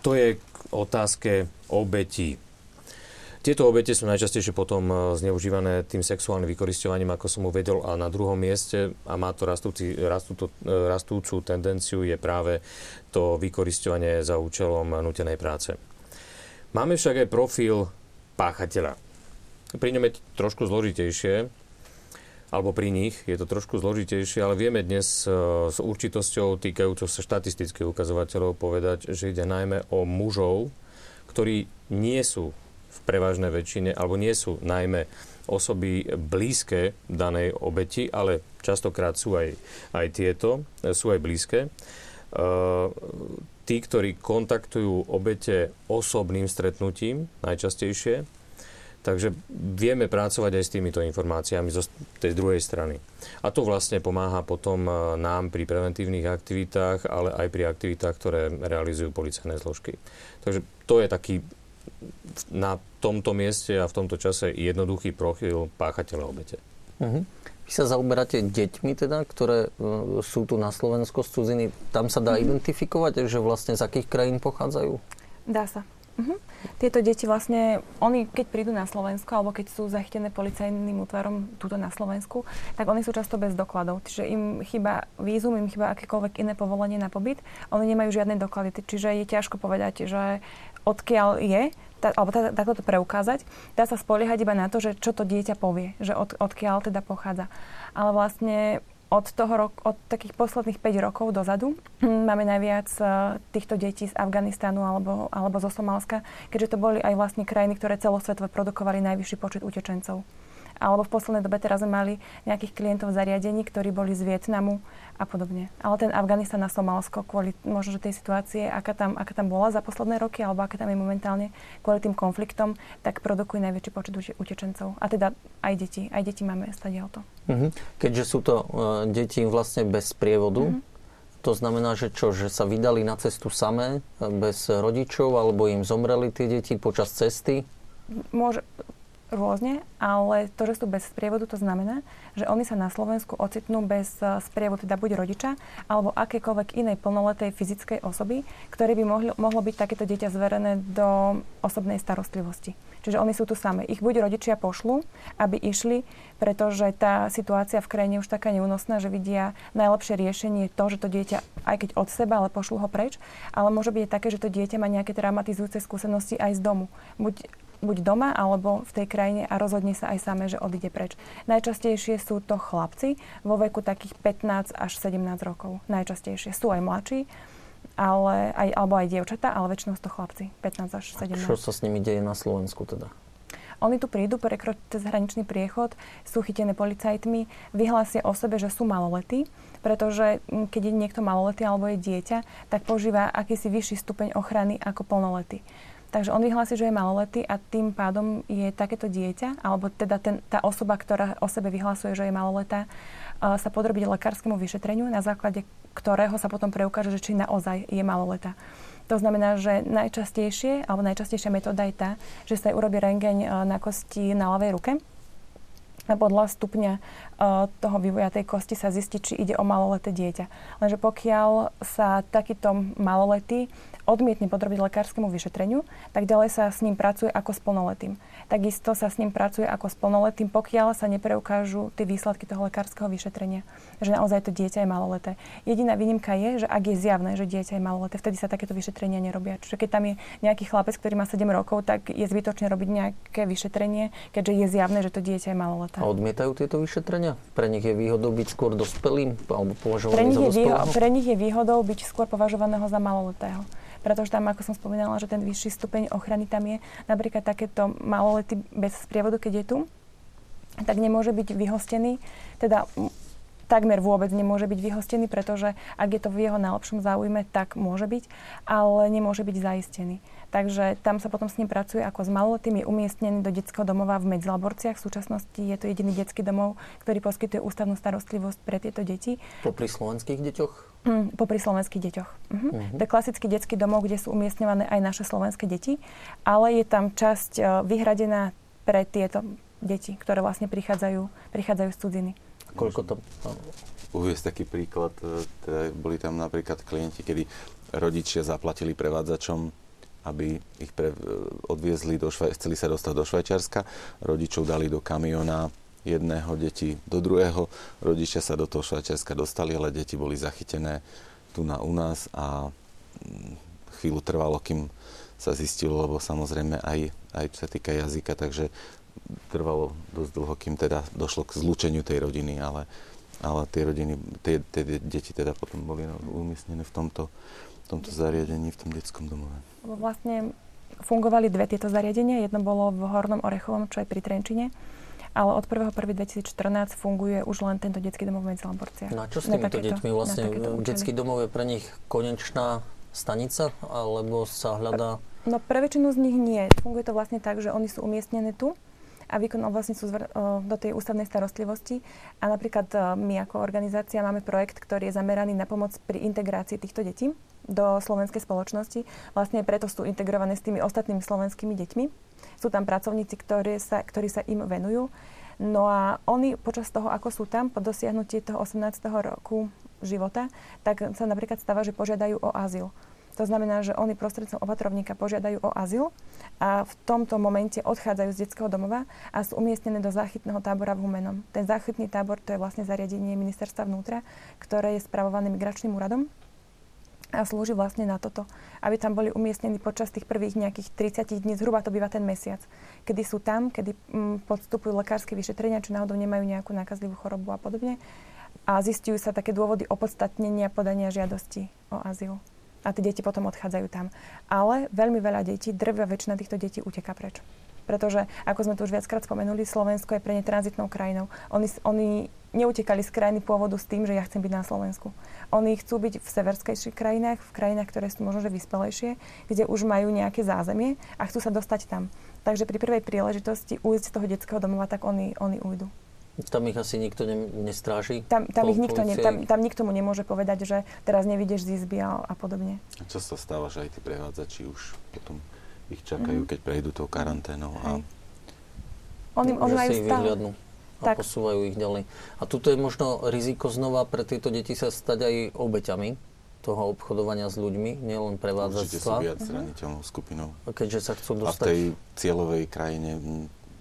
to je otázke obetí tieto obete sú najčastejšie potom e, zneužívané tým sexuálnym vykoristovaním, ako som uvedol, a na druhom mieste, a má to rastúci, rastúto, e, rastúcu tendenciu, je práve to vykoristovanie za účelom nutenej práce. Máme však aj profil páchateľa. Pri ňom je to trošku zložitejšie, alebo pri nich je to trošku zložitejšie, ale vieme dnes e, s určitosťou týkajúcou sa štatistických ukazovateľov povedať, že ide najmä o mužov, ktorí nie sú prevažnej väčšine, alebo nie sú najmä osoby blízke danej obeti, ale častokrát sú aj, aj tieto, sú aj blízke. E, tí, ktorí kontaktujú obete osobným stretnutím najčastejšie, Takže vieme pracovať aj s týmito informáciami zo tej druhej strany. A to vlastne pomáha potom e, nám pri preventívnych aktivitách, ale aj pri aktivitách, ktoré realizujú policajné zložky. Takže to je taký na tomto mieste a v tomto čase jednoduchý profil páchateľa obete. Uh-huh. Vy sa zaoberáte deťmi teda, ktoré uh, sú tu na Slovensko z cudziny. Tam sa dá uh-huh. identifikovať, že vlastne z akých krajín pochádzajú? Dá sa. Uh-huh. Tieto deti vlastne, oni keď prídu na Slovensku, alebo keď sú zachytené policajným útvarom túto na Slovensku, tak oni sú často bez dokladov. Čiže im chýba vízum, im chýba akékoľvek iné povolenie na pobyt. Oni nemajú žiadne doklady, čiže je ťažko povedať, že odkiaľ je, tá, alebo tá, takto to preukázať. Dá sa spoliehať iba na to, že čo to dieťa povie, že od, odkiaľ teda pochádza. Ale vlastne od toho rok, od takých posledných 5 rokov dozadu máme najviac uh, týchto detí z Afganistanu alebo, alebo zo Somálska, keďže to boli aj vlastne krajiny, ktoré celosvetové produkovali najvyšší počet utečencov. Alebo v poslednej dobe teraz sme mali nejakých klientov v zariadení, ktorí boli z Vietnamu a podobne. Ale ten Afganistan a Somálsko kvôli možno, že tej situácie, aká tam, aká tam bola za posledné roky, alebo aká tam je momentálne kvôli tým konfliktom, tak produkujú najväčší počet utečencov. A teda aj deti. Aj deti máme stadiaľ to. Mm-hmm. Keďže sú to uh, deti vlastne bez prievodu, mm-hmm. To znamená, že čo, že sa vydali na cestu samé, bez rodičov, alebo im zomreli tie deti počas cesty? Môže, rôzne, ale to, že sú bez sprievodu, to znamená, že oni sa na Slovensku ocitnú bez eh, sprievodu, teda buď rodiča, alebo akékoľvek inej plnoletej fyzickej osoby, ktoré by mohlo, mohlo byť takéto dieťa zverené do osobnej starostlivosti. Čiže oni sú tu same. Ich buď rodičia pošlu, aby išli, pretože tá situácia v krajine už taká neúnosná, že vidia najlepšie riešenie to, že to dieťa, aj keď od seba, ale pošlu ho preč, ale môže byť také, že to dieťa má nejaké traumatizujúce skúsenosti aj z domu. Buď buď doma alebo v tej krajine a rozhodne sa aj samé, že odíde preč. Najčastejšie sú to chlapci vo veku takých 15 až 17 rokov. Najčastejšie sú aj mladší, ale aj, alebo aj dievčatá, ale väčšinou sú to chlapci, 15 až 17. A čo sa s nimi deje na Slovensku teda? Oni tu prídu, prekročiť cez hraničný priechod, sú chytené policajtmi, vyhlásia o sebe, že sú maloletí, pretože keď je niekto maloletý alebo je dieťa, tak požíva akýsi vyšší stupeň ochrany ako plnoletý. Takže on vyhlási, že je maloletý a tým pádom je takéto dieťa, alebo teda ten, tá osoba, ktorá o sebe vyhlasuje, že je maloletá, uh, sa podrobiť lekárskému vyšetreniu, na základe ktorého sa potom preukáže, že či naozaj je maloletá. To znamená, že najčastejšie, alebo najčastejšia metóda je tá, že sa urobí rengeň uh, na kosti na ľavej ruke, a podľa stupňa uh, toho vývoja tej kosti sa zistí, či ide o maloleté dieťa. Lenže pokiaľ sa takýto maloletý odmietne podrobiť lekárskému vyšetreniu, tak ďalej sa s ním pracuje ako s plnoletým. Takisto sa s ním pracuje ako s plnoletým, pokiaľ sa nepreukážu tie výsledky toho lekárskeho vyšetrenia, že naozaj to dieťa je maloleté. Jediná výnimka je, že ak je zjavné, že dieťa je maloleté, vtedy sa takéto vyšetrenia nerobia. Čiže keď tam je nejaký chlapec, ktorý má 7 rokov, tak je zbytočné robiť nejaké vyšetrenie, keďže je zjavné, že to dieťa je maloleté. A odmietajú tieto vyšetrenia? Pre nich je výhodou byť skôr dospelým alebo považovaným za dospelého? Pre nich je výhodou byť skôr považovaného za maloletého pretože tam, ako som spomínala, že ten vyšší stupeň ochrany tam je. Napríklad takéto malolety bez sprievodu, keď je tu, tak nemôže byť vyhostený, teda takmer vôbec nemôže byť vyhostený, pretože ak je to v jeho najlepšom záujme, tak môže byť, ale nemôže byť zaistený. Takže tam sa potom s ním pracuje ako s maloletým, je umiestnený do detského domova v Medzilaborciach. V súčasnosti je to jediný detský domov, ktorý poskytuje ústavnú starostlivosť pre tieto deti. Popri slovenských deťoch? Mm, popri slovenských deťoch. Uh-huh. Uh-huh. To je klasický detský domov, kde sú umiestňované aj naše slovenské deti, ale je tam časť uh, vyhradená pre tieto deti, ktoré vlastne prichádzajú, prichádzajú z cudziny. Koľko to... Uviesť taký príklad, e, teda boli tam napríklad klienti, kedy rodičia zaplatili prevádzačom aby ich pre, odviezli do Švaj- chceli sa dostať do Švajčiarska, rodičov dali do kamiona jedného, deti do druhého, rodičia sa do toho Švajčiarska dostali, ale deti boli zachytené tu na u nás a mm, chvíľu trvalo, kým sa zistilo, lebo samozrejme aj, aj čo sa týka jazyka, takže trvalo dosť dlho, kým teda došlo k zlúčeniu tej rodiny, ale, ale tie rodiny, tie, tie deti teda potom boli umiestnené v tomto, v tomto zariadení, v tom detskom domove. Vlastne fungovali dve tieto zariadenia. Jedno bolo v Hornom Orechovom, čo je pri Trenčine ale od 1.1.2014 funguje už len tento detský domov v Medzilamborciach. No a čo s týmito deťmi vlastne? Detský domov je pre nich konečná stanica, alebo sa hľadá... No pre väčšinu z nich nie. Funguje to vlastne tak, že oni sú umiestnené tu a výkon sú zvr- do tej ústavnej starostlivosti. A napríklad my ako organizácia máme projekt, ktorý je zameraný na pomoc pri integrácii týchto detí do slovenskej spoločnosti. Vlastne preto sú integrované s tými ostatnými slovenskými deťmi sú tam pracovníci, ktorí sa, ktorí sa im venujú. No a oni počas toho, ako sú tam, po dosiahnutí toho 18. roku života, tak sa napríklad stáva, že požiadajú o azyl. To znamená, že oni prostredcom opatrovníka požiadajú o azyl a v tomto momente odchádzajú z detského domova a sú umiestnené do záchytného tábora v Humenom. Ten záchytný tábor to je vlastne zariadenie ministerstva vnútra, ktoré je spravované migračným úradom a slúži vlastne na toto, aby tam boli umiestnení počas tých prvých nejakých 30 dní, zhruba to býva ten mesiac, kedy sú tam, kedy mm, podstupujú lekárske vyšetrenia, či náhodou nemajú nejakú nákazlivú chorobu a podobne. A zistujú sa také dôvody opodstatnenia podania žiadosti o azyl. A tie deti potom odchádzajú tam. Ale veľmi veľa detí, drvia väčšina týchto detí uteká preč. Pretože, ako sme tu už viackrát spomenuli, Slovensko je pre ne tranzitnou krajinou. Oni, oni neutekali z krajiny pôvodu s tým, že ja chcem byť na Slovensku. Oni chcú byť v severskejších krajinách, v krajinách, ktoré sú možno že vyspelejšie, kde už majú nejaké zázemie a chcú sa dostať tam. Takže pri prvej príležitosti ujsť z toho detského domova, tak oni, oni ujdu. Tam ich asi nikto ne, nestráži? Tam, tam, ich nikto ne, tam, tam nikto mu nemôže povedať, že teraz nevidíš z izby a, a podobne. A často stáva, že aj tí prevádzači už potom ich čakajú, mm-hmm. keď prejdú tou karanténou. A... Oni, oni majú stále, a tak. posúvajú ich ďalej. A tuto je možno riziko znova pre tieto deti sa stať aj obeťami toho obchodovania s ľuďmi, nielen prevádzactva. Určite sú viac zraniteľnou skupinou. Keďže sa chcú dostať... A v tej cieľovej krajine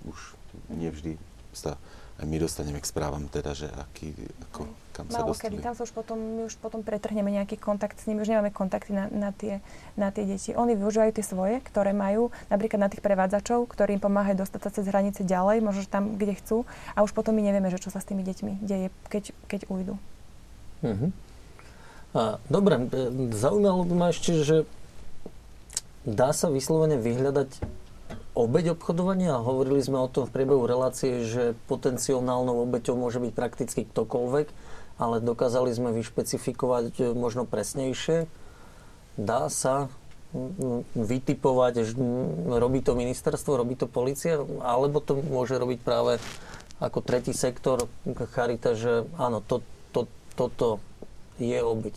už nevždy sa my dostaneme k správam teda, že aký, ako, kam sa dostali. kedy, tam sa už potom, my už potom pretrhneme nejaký kontakt s nimi, už nemáme kontakty na, na, tie, na tie deti. Oni využívajú tie svoje, ktoré majú, napríklad na tých prevádzačov, ktorí im pomáhajú dostať sa cez hranice ďalej, možno tam, kde chcú. A už potom my nevieme, že čo sa s tými deťmi deje, keď, keď ujdu. Uh-huh. A, dobre, e, zaujímalo by ma ešte, že dá sa vyslovene vyhľadať obeď obchodovania? Hovorili sme o tom v priebehu relácie, že potenciálnou obeťou môže byť prakticky ktokoľvek, ale dokázali sme vyšpecifikovať e, možno presnejšie. Dá sa vytipovať, robí to ministerstvo, robí to policia, alebo to môže robiť práve ako tretí sektor charita, že áno, to, to, toto je obeď.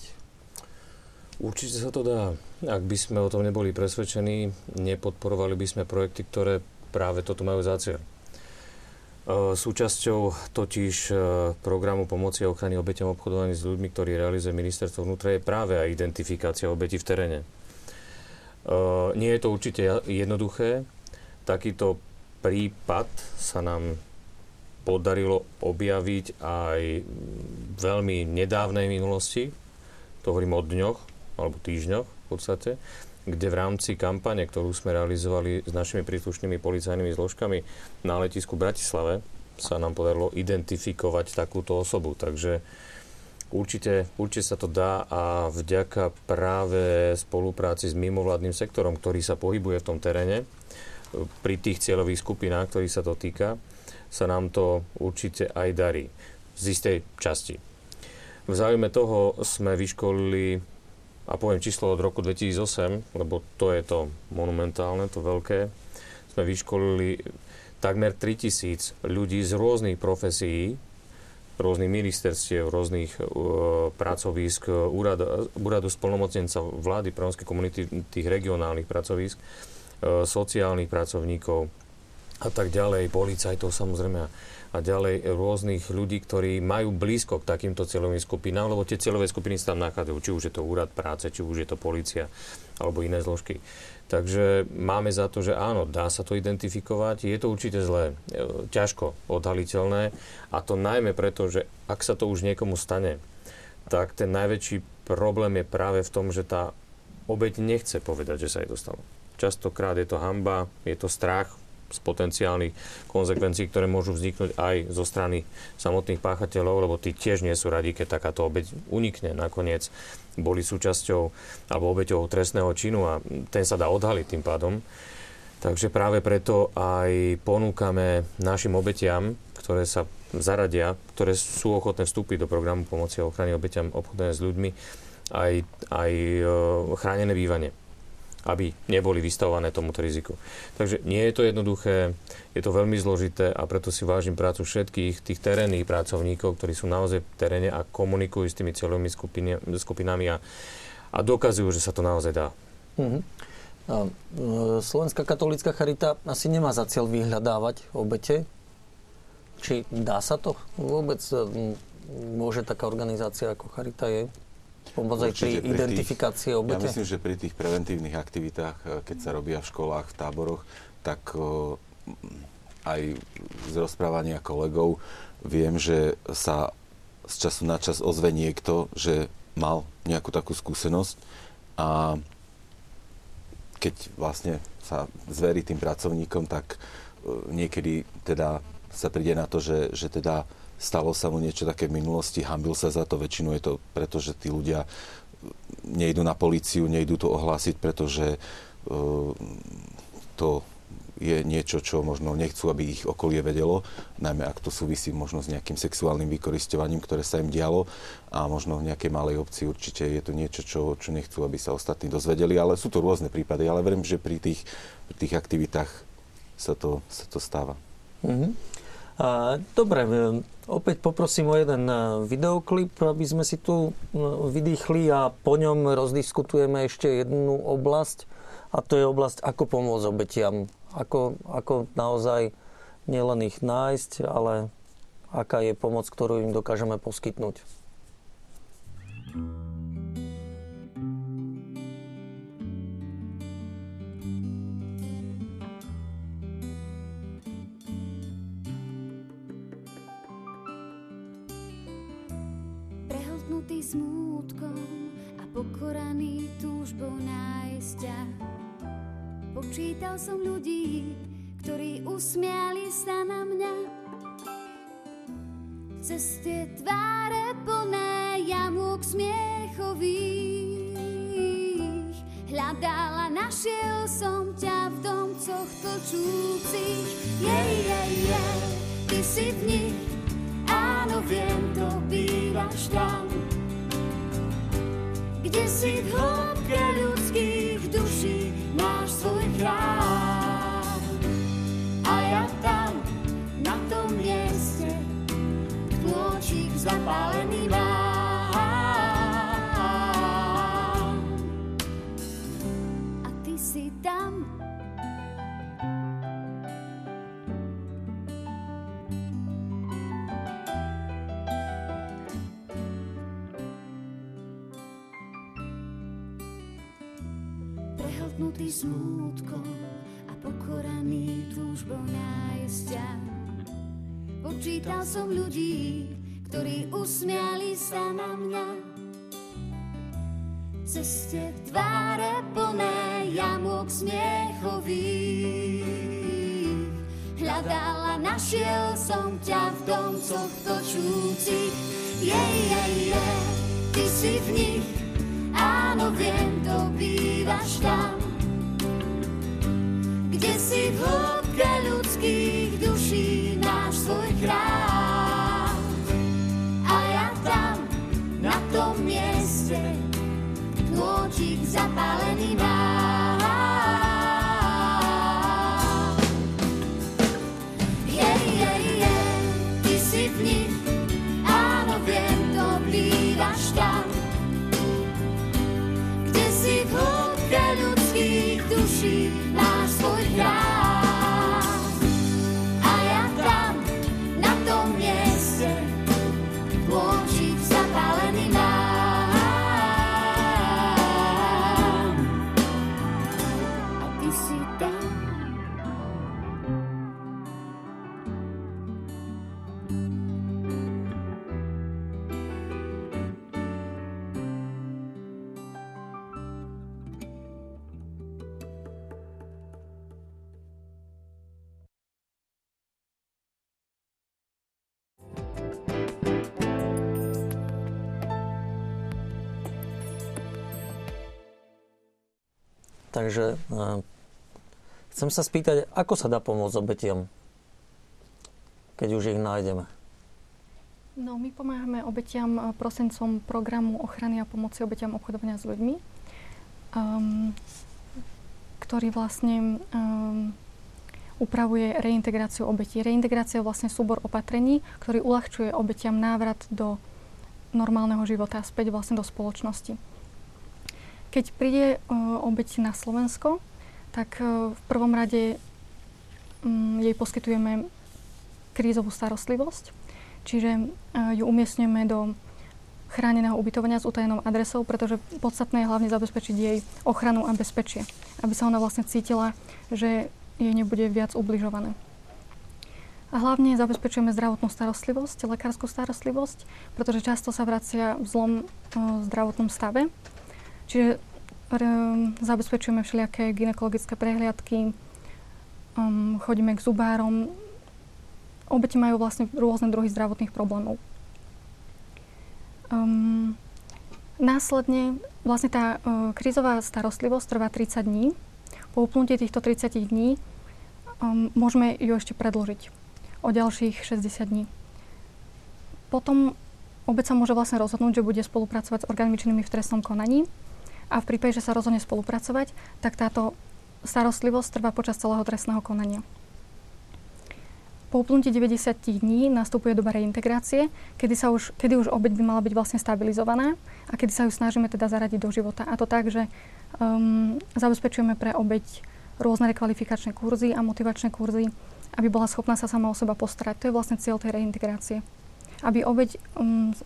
Určite sa to dá. Ak by sme o tom neboli presvedčení, nepodporovali by sme projekty, ktoré práve toto majú za cieľ. E, súčasťou totiž e, programu pomoci a ochrany obeťom obchodovaní s ľuďmi, ktorý realizuje ministerstvo vnútra, je práve aj identifikácia obetí v teréne. E, nie je to určite jednoduché. Takýto prípad sa nám podarilo objaviť aj veľmi nedávnej minulosti. To hovorím o dňoch alebo týždňoch podstate, kde v rámci kampane, ktorú sme realizovali s našimi príslušnými policajnými zložkami na letisku Bratislave, sa nám podarilo identifikovať takúto osobu. Takže určite, určite sa to dá a vďaka práve spolupráci s mimovládnym sektorom, ktorý sa pohybuje v tom teréne, pri tých cieľových skupinách, ktorých sa to týka, sa nám to určite aj darí. Z istej časti. V záujme toho sme vyškolili a poviem číslo od roku 2008, lebo to je to monumentálne, to veľké, sme vyškolili takmer 3000 ľudí z rôznych profesí, rôznych ministerstiev, rôznych uh, pracovísk, úradu, úradu spolnomocnenca vlády pre komunity, tých regionálnych pracovísk, uh, sociálnych pracovníkov a tak ďalej, policajtov samozrejme a ďalej rôznych ľudí, ktorí majú blízko k takýmto cieľovým skupinám, lebo tie cieľové skupiny sa tam nachádzajú, či už je to úrad práce, či už je to policia alebo iné zložky. Takže máme za to, že áno, dá sa to identifikovať. Je to určite zlé, e, ťažko odhaliteľné a to najmä preto, že ak sa to už niekomu stane, tak ten najväčší problém je práve v tom, že tá obeď nechce povedať, že sa jej to stalo. Častokrát je to hamba, je to strach, z potenciálnych konsekvencií, ktoré môžu vzniknúť aj zo strany samotných páchateľov, lebo tí tiež nie sú radi, keď takáto obeď unikne. Nakoniec boli súčasťou alebo obeťou trestného činu a ten sa dá odhaliť tým pádom. Takže práve preto aj ponúkame našim obetiam, ktoré sa zaradia, ktoré sú ochotné vstúpiť do programu pomoci a ochrany obetiam obchodného s ľuďmi, aj, aj e, chránené bývanie aby neboli vystavované tomuto riziku. Takže nie je to jednoduché, je to veľmi zložité a preto si vážim prácu všetkých tých terénnych pracovníkov, ktorí sú naozaj v teréne a komunikujú s tými cieľovými skupinami a, a dokazujú, že sa to naozaj dá. Mm-hmm. Slovenská katolická charita asi nemá za cieľ vyhľadávať obete. Či dá sa to vôbec? Môže taká organizácia ako Charita je pomôcť aj pri identifikácii obete? Ja myslím, že pri tých preventívnych aktivitách, e, keď sa robia v školách, v táboroch, tak e, aj z rozprávania kolegov viem, že sa z času na čas ozve niekto, že mal nejakú takú skúsenosť a keď vlastne sa zverí tým pracovníkom, tak e, niekedy teda sa príde na to, že, že teda stalo sa mu niečo také v minulosti, hambil sa za to, väčšinou je to preto, že tí ľudia nejdu na políciu, nejdu to ohlásiť, pretože uh, to je niečo, čo možno nechcú, aby ich okolie vedelo, najmä ak to súvisí možno s nejakým sexuálnym vykoristovaním, ktoré sa im dialo a možno v nejakej malej obci určite je to niečo, čo, čo nechcú, aby sa ostatní dozvedeli, ale sú to rôzne prípady, ale verím, že pri tých, pri tých aktivitách sa to, sa to stáva. Mm-hmm. Dobre, Opäť poprosím o jeden e, videoklip, aby sme si tu e, vydýchli a po ňom rozdiskutujeme ešte jednu oblasť a to je oblasť, ako pomôcť obetiam. Ako, ako naozaj nielen ich nájsť, ale aká je pomoc, ktorú im dokážeme poskytnúť. Pokoraný túžbou nájsť ťa. Počítal som ľudí, ktorí usmiali sa na mňa. Cez tie tváre plné jamúk smiechových Hľadala, našiel som ťa v domcoch točúcich. Jej, jej, jej, ty si v nich, áno, viem, to bývaš tam kde si v hĺbke ľudských smútkom a pokoraný túžbou nájsť ťa. Počítal som ľudí, ktorí usmiali sa na mňa. Ceste tváre plné jamok smiechových. Hľadala, našiel som ťa v domcoch točúcich. Jej, jej, jej, ty si v nich, áno, viem, to bývaš tam si v hĺbke ľudských duší máš svoj chrám. A ja tam, na tom mieste, knôčik zapálený mám. Takže chcem sa spýtať, ako sa dá pomôcť obetiam, keď už ich nájdeme? No, my pomáhame obetiam prosencom programu ochrany a pomoci obetiam obchodovania s ľuďmi, um, ktorý vlastne um, upravuje reintegráciu obetí. Reintegrácia je vlastne súbor opatrení, ktorý uľahčuje obetiam návrat do normálneho života späť vlastne do spoločnosti. Keď príde uh, obeť na Slovensko, tak uh, v prvom rade um, jej poskytujeme krízovú starostlivosť, čiže uh, ju umiestňujeme do chráneného ubytovania s utajenou adresou, pretože podstatné je hlavne zabezpečiť jej ochranu a bezpečie, aby sa ona vlastne cítila, že jej nebude viac ubližované. A hlavne zabezpečujeme zdravotnú starostlivosť, lekárskú starostlivosť, pretože často sa vracia v zlom e, zdravotnom stave. Čiže e, zabezpečujeme všelijaké ginekologické prehliadky, um, chodíme k zubárom. Obete majú vlastne rôzne druhy zdravotných problémov. Um, následne vlastne tá uh, krízová starostlivosť trvá 30 dní. Po uplnutí týchto 30 dní um, môžeme ju ešte predložiť o ďalších 60 dní. Potom obec sa môže vlastne rozhodnúť, že bude spolupracovať s orgánmi činnými v trestnom konaní a v prípade, že sa rozhodne spolupracovať, tak táto starostlivosť trvá počas celého trestného konania. Po uplnutí 90 dní nastupuje doba reintegrácie, kedy, sa už, kedy už obeď by mala byť vlastne stabilizovaná a kedy sa ju snažíme teda zaradiť do života. A to tak, že um, zabezpečujeme pre obeď rôzne rekvalifikačné kurzy a motivačné kurzy, aby bola schopná sa sama o seba postarať. To je vlastne cieľ tej reintegrácie. Aby obeď um,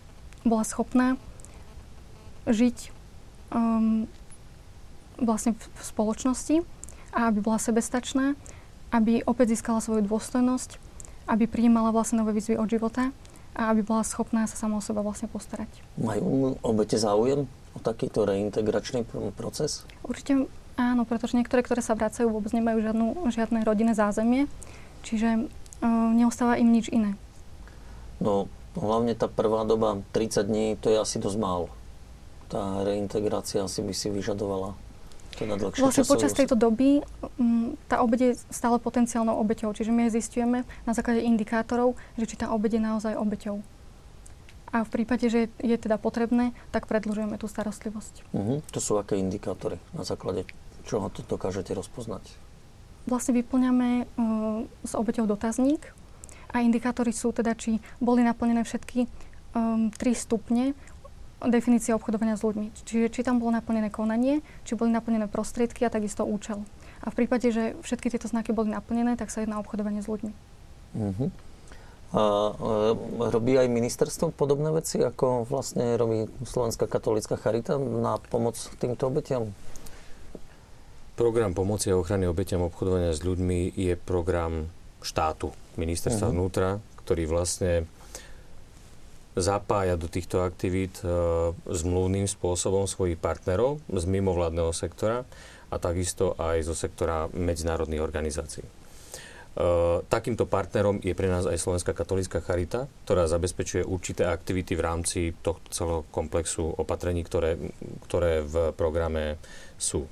bola schopná žiť um, vlastne v, v spoločnosti a aby bola sebestačná, aby opäť získala svoju dôstojnosť, aby prijímala vlastne nové výzvy od života a aby bola schopná sa sama o seba vlastne postarať. Majú obete záujem o takýto reintegračný proces? Určite áno, pretože niektoré, ktoré sa vracajú, vôbec nemajú žiadnu, žiadne rodinné zázemie Čiže uh, neostáva im nič iné. No, hlavne tá prvá doba, 30 dní, to je asi dosť málo. Tá reintegrácia asi by si vyžadovala teda dlhšie Vlastne počas tejto doby um, tá obeď je stále potenciálnou obeťou. Čiže my zistujeme na základe indikátorov, že či tá obeď je naozaj obeťou. A v prípade, že je teda potrebné, tak predlžujeme tú starostlivosť. Uh-huh. To sú aké indikátory? Na základe čoho to dokážete rozpoznať? vlastne vyplňame uh, s obeťou dotazník a indikátory sú teda, či boli naplnené všetky um, tri stupne definície obchodovania s ľuďmi. Čiže či tam bolo naplnené konanie, či boli naplnené prostriedky a takisto účel. A v prípade, že všetky tieto znaky boli naplnené, tak sa jedná o obchodovanie s ľuďmi. Uh-huh. A e, robí aj ministerstvo podobné veci, ako vlastne robí Slovenská katolická charita na pomoc týmto obetiam? Program pomoci a ochrany obetiam obchodovania s ľuďmi je program štátu, ministerstva uh-huh. vnútra, ktorý vlastne zapája do týchto aktivít e, zmluvným spôsobom svojich partnerov z mimovládneho sektora a takisto aj zo sektora medzinárodných organizácií. E, takýmto partnerom je pre nás aj Slovenská katolícka charita, ktorá zabezpečuje určité aktivity v rámci tohto celého komplexu opatrení, ktoré, ktoré v programe sú.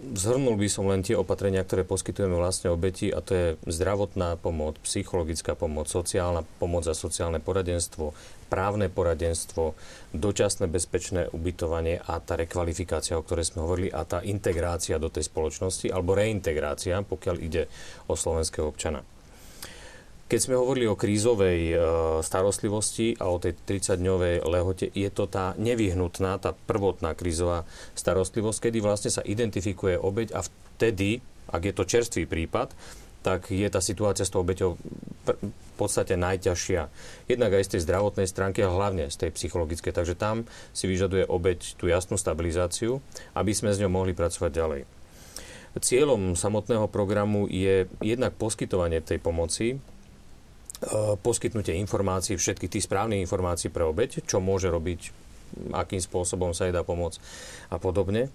Zhrnul by som len tie opatrenia, ktoré poskytujeme vlastne obeti a to je zdravotná pomoc, psychologická pomoc, sociálna pomoc a sociálne poradenstvo, právne poradenstvo, dočasné bezpečné ubytovanie a tá rekvalifikácia, o ktorej sme hovorili, a tá integrácia do tej spoločnosti alebo reintegrácia, pokiaľ ide o slovenského občana. Keď sme hovorili o krízovej e, starostlivosti a o tej 30-dňovej lehote, je to tá nevyhnutná, tá prvotná krízová starostlivosť, kedy vlastne sa identifikuje obeď a vtedy, ak je to čerstvý prípad, tak je tá situácia s tou obeťou v podstate najťažšia. Jednak aj z tej zdravotnej stránky, ale hlavne z tej psychologickej. Takže tam si vyžaduje obeť tú jasnú stabilizáciu, aby sme s ňou mohli pracovať ďalej. Cieľom samotného programu je jednak poskytovanie tej pomoci, poskytnutie informácií, všetky tých správnych informácií pre obeď, čo môže robiť, akým spôsobom sa jej dá pomôcť a podobne.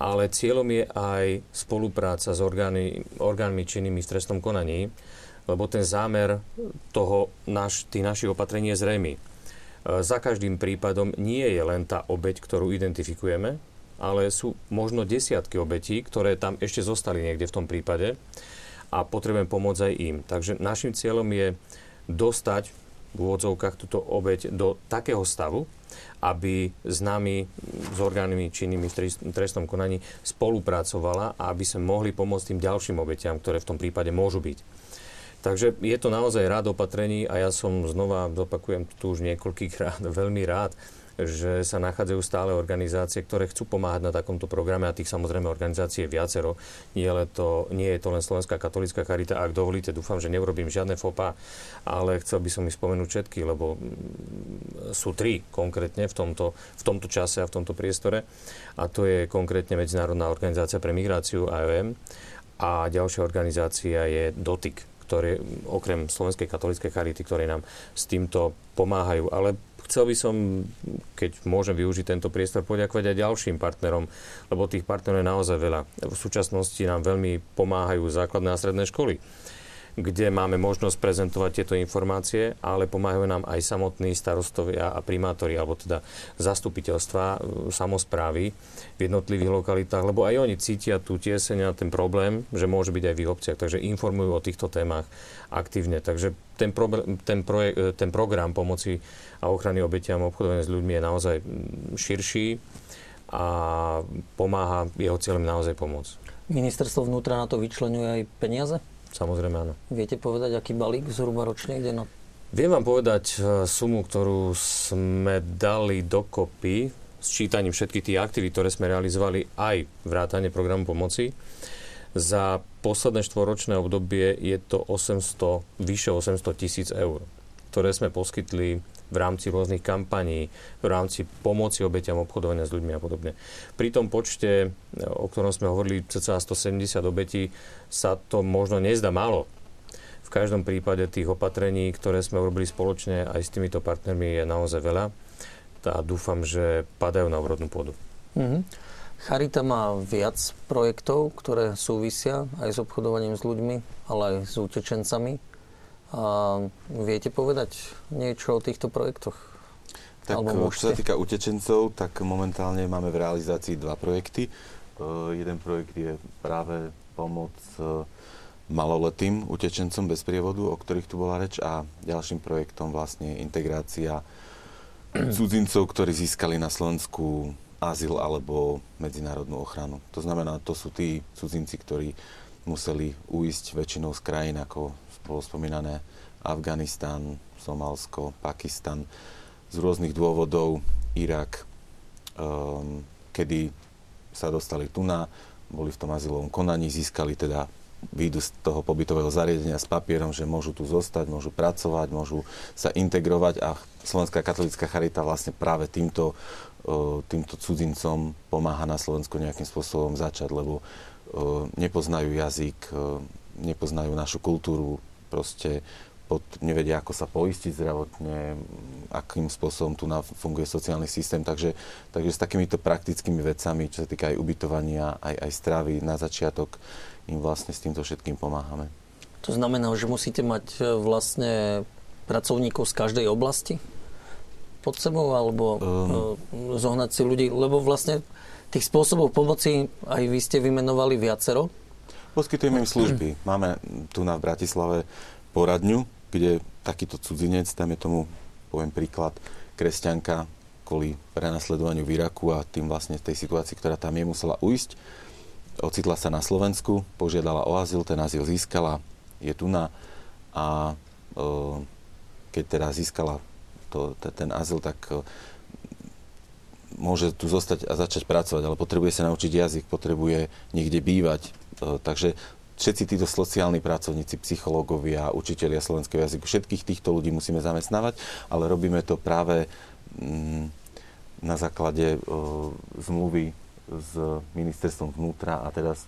Ale cieľom je aj spolupráca s orgány, orgánmi činnými v trestnom konaní, lebo ten zámer toho, naš, tých našich opatrení je zrejmy. Eh, za každým prípadom nie je len tá obeď, ktorú identifikujeme, ale sú možno desiatky obetí, ktoré tam ešte zostali niekde v tom prípade a potrebujem pomôcť aj im. Takže našim cieľom je dostať v úvodzovkách túto obeť do takého stavu, aby s nami, s orgánmi činnými v trestnom konaní spolupracovala a aby sme mohli pomôcť tým ďalším obetiam, ktoré v tom prípade môžu byť. Takže je to naozaj rád opatrení a ja som znova, zopakujem tu už niekoľkýkrát, veľmi rád, že sa nachádzajú stále organizácie, ktoré chcú pomáhať na takomto programe a tých samozrejme organizácií je viacero. Nie, to, nie je to len Slovenská katolická charita. Ak dovolíte, dúfam, že neurobím žiadne fopa, ale chcel by som ich spomenúť všetky, lebo mm, sú tri konkrétne v tomto, v tomto čase a v tomto priestore. A to je konkrétne Medzinárodná organizácia pre migráciu AOM a ďalšia organizácia je DOTIK, ktoré, okrem Slovenskej katolíckej charity, ktoré nám s týmto pomáhajú. Ale chcel by som, keď môžem využiť tento priestor, poďakovať aj ďalším partnerom, lebo tých partnerov je naozaj veľa. V súčasnosti nám veľmi pomáhajú základné a stredné školy kde máme možnosť prezentovať tieto informácie, ale pomáhajú nám aj samotní starostovia a primátori, alebo teda zastupiteľstva, e, samozprávy v jednotlivých lokalitách, lebo aj oni cítia tú tieseň a ten problém, že môže byť aj v ich obciach, takže informujú o týchto témach aktívne. Takže ten, pro, ten, projek, e, ten program pomoci a ochrany obetiam obchodovania s ľuďmi je naozaj širší a pomáha jeho cieľom naozaj pomôcť. Ministerstvo vnútra na to vyčlenuje aj peniaze? Samozrejme áno. Viete povedať, aký balík zhruba ročne ide na... Viem vám povedať e, sumu, ktorú sme dali dokopy s čítaním všetkých tých aktivít, ktoré sme realizovali aj vrátane programu pomoci. Za posledné štvoročné obdobie je to 800, vyše 800 tisíc eur, ktoré sme poskytli v rámci rôznych kampaní, v rámci pomoci obeťam obchodovania s ľuďmi a podobne. Pri tom počte, o ktorom sme hovorili, cca 170 obetí, sa to možno nezdá málo. V každom prípade tých opatrení, ktoré sme urobili spoločne aj s týmito partnermi, je naozaj veľa a dúfam, že padajú na úrodnú pôdu. Mm-hmm. Charita má viac projektov, ktoré súvisia aj s obchodovaním s ľuďmi, ale aj s utečencami. A viete povedať niečo o týchto projektoch? Tak Alebo čo sa týka utečencov, tak momentálne máme v realizácii dva projekty. Uh, jeden projekt je práve pomoc uh, maloletým utečencom bez prievodu, o ktorých tu bola reč, a ďalším projektom vlastne integrácia cudzincov, ktorí získali na Slovensku azyl alebo medzinárodnú ochranu. To znamená, to sú tí cudzinci, ktorí museli uísť väčšinou z krajín, ako bolo spomínané Afganistan, Somalsko, Pakistan, z rôznych dôvodov, Irak, um, kedy sa dostali tu na, boli v tom azylovom konaní, získali teda výjdu z toho pobytového zariadenia s papierom, že môžu tu zostať, môžu pracovať, môžu sa integrovať a Slovenská katolická charita vlastne práve týmto, uh, týmto cudzincom pomáha na Slovensku nejakým spôsobom začať, lebo uh, nepoznajú jazyk, uh, nepoznajú našu kultúru, proste pod, nevedia, ako sa poistiť zdravotne, akým spôsobom tu funguje sociálny systém. Takže, takže s takýmito praktickými vecami, čo sa týka aj ubytovania, aj, aj stravy na začiatok, im vlastne s týmto všetkým pomáhame. To znamená, že musíte mať e, vlastne pracovníkov z každej oblasti pod sebou, alebo um, zohnať si ľudí, lebo vlastne tých spôsobov pomoci aj vy ste vymenovali viacero. Poskytujeme im služby. Máme tu na Bratislave poradňu, kde takýto cudzinec, tam je tomu, poviem príklad, kresťanka kvôli prenasledovaniu v Iraku a tým vlastne tej situácii, ktorá tam je, musela ujsť. Ocitla sa na Slovensku, požiadala o azyl, ten azyl získala, je tu na a e, keď teda získala to, ten azyl, tak e, môže tu zostať a začať pracovať, ale potrebuje sa naučiť jazyk, potrebuje niekde bývať. Takže všetci títo sociálni pracovníci, psychológovia, učitelia slovenského jazyku, všetkých týchto ľudí musíme zamestnávať, ale robíme to práve mm, na základe zmluvy s ministerstvom vnútra a teda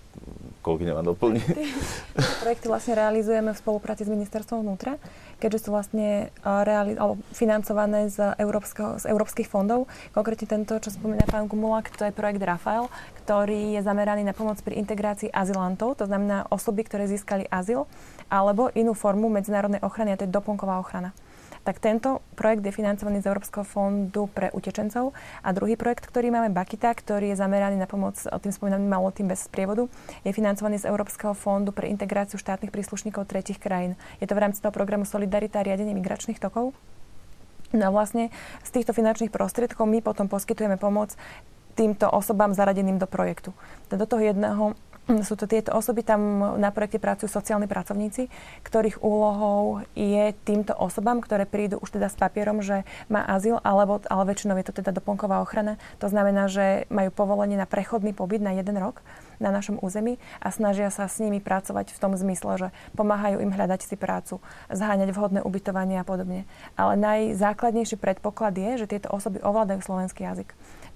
kolegyňa vám doplní. Projekty vlastne realizujeme v spolupráci s ministerstvom vnútra, keďže sú vlastne reali- alebo financované z, z európskych fondov. Konkrétne tento, čo spomína pán Gumulak, to je projekt Rafael, ktorý je zameraný na pomoc pri integrácii azylantov, to znamená osoby, ktoré získali azyl, alebo inú formu medzinárodnej ochrany, a to je doplnková ochrana. tak tento projekt je financovaný z Európskeho fondu pre utečencov a druhý projekt, ktorý máme Bakita, ktorý je zameraný na pomoc tým spomínaným malotým bez sprievodu, je financovaný z Európskeho fondu pre integráciu štátnych príslušníkov tretich krajín. Je to v rámci toho programu Solidarita a riadenie migračných tokov. No a vlastne z týchto finančných prostriedkov my potom poskytujeme pomoc týmto osobám zaradeným do projektu. Do toho jedného sú to tieto osoby, tam na projekte pracujú sociálni pracovníci, ktorých úlohou je týmto osobám, ktoré prídu už teda s papierom, že má azyl, alebo, ale väčšinou je to teda doplnková ochrana. To znamená, že majú povolenie na prechodný pobyt na jeden rok na našom území a snažia sa s nimi pracovať v tom zmysle, že pomáhajú im hľadať si prácu, zháňať vhodné ubytovanie a podobne. Ale najzákladnejší predpoklad je, že tieto osoby ovládajú slovenský jazyk.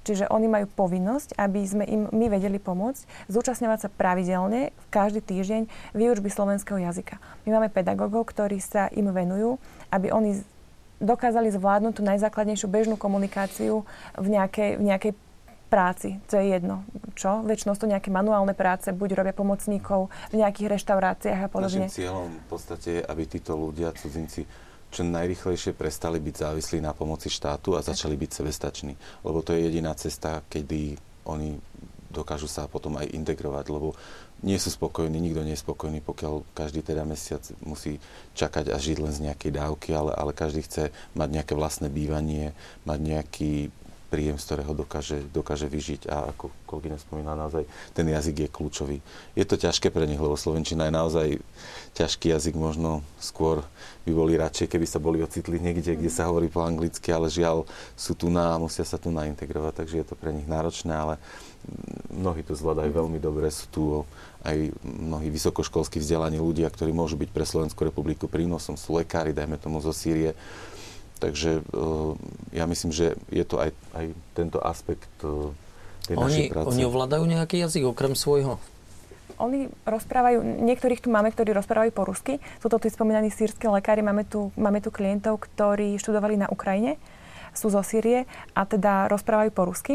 Čiže oni majú povinnosť, aby sme im my vedeli pomôcť, zúčastňovať sa pravidelne každý týždeň výučby slovenského jazyka. My máme pedagógov, ktorí sa im venujú, aby oni dokázali zvládnuť tú najzákladnejšiu bežnú komunikáciu v nejakej, v nejakej práci, to je jedno. Čo? Väčšinou to nejaké manuálne práce, buď robia pomocníkov v nejakých reštauráciách a podobne. Našim cieľom v podstate je, aby títo ľudia, cudzinci, čo najrychlejšie prestali byť závislí na pomoci štátu a začali byť sebestační. Lebo to je jediná cesta, kedy oni dokážu sa potom aj integrovať, lebo nie sú spokojní, nikto nie je spokojný, pokiaľ každý teda mesiac musí čakať a žiť len z nejakej dávky, ale, ale každý chce mať nejaké vlastné bývanie, mať nejaký príjem, z ktorého dokáže, dokáže vyžiť a ako kolegyňa spomínala, naozaj ten jazyk je kľúčový. Je to ťažké pre nich, lebo Slovenčina je naozaj ťažký jazyk, možno skôr by boli radšej, keby sa boli ocitli niekde, kde sa hovorí po anglicky, ale žiaľ sú tu na a musia sa tu naintegrovať, takže je to pre nich náročné, ale mnohí to zvládajú veľmi dobre, sú tu aj mnohí vysokoškolskí vzdelaní ľudia, ktorí môžu byť pre Slovenskú republiku prínosom, sú lekári, dajme tomu zo Sýrie, Takže uh, ja myslím, že je to aj, aj tento aspekt uh, tej oni, našej práce. Oni ovládajú nejaký jazyk okrem svojho? Oni rozprávajú, niektorých tu máme, ktorí rozprávajú po rusky. Sú to tí spomínaní sírsky lekári, máme tu, máme tu klientov, ktorí študovali na Ukrajine, sú zo Sýrie a teda rozprávajú po rusky.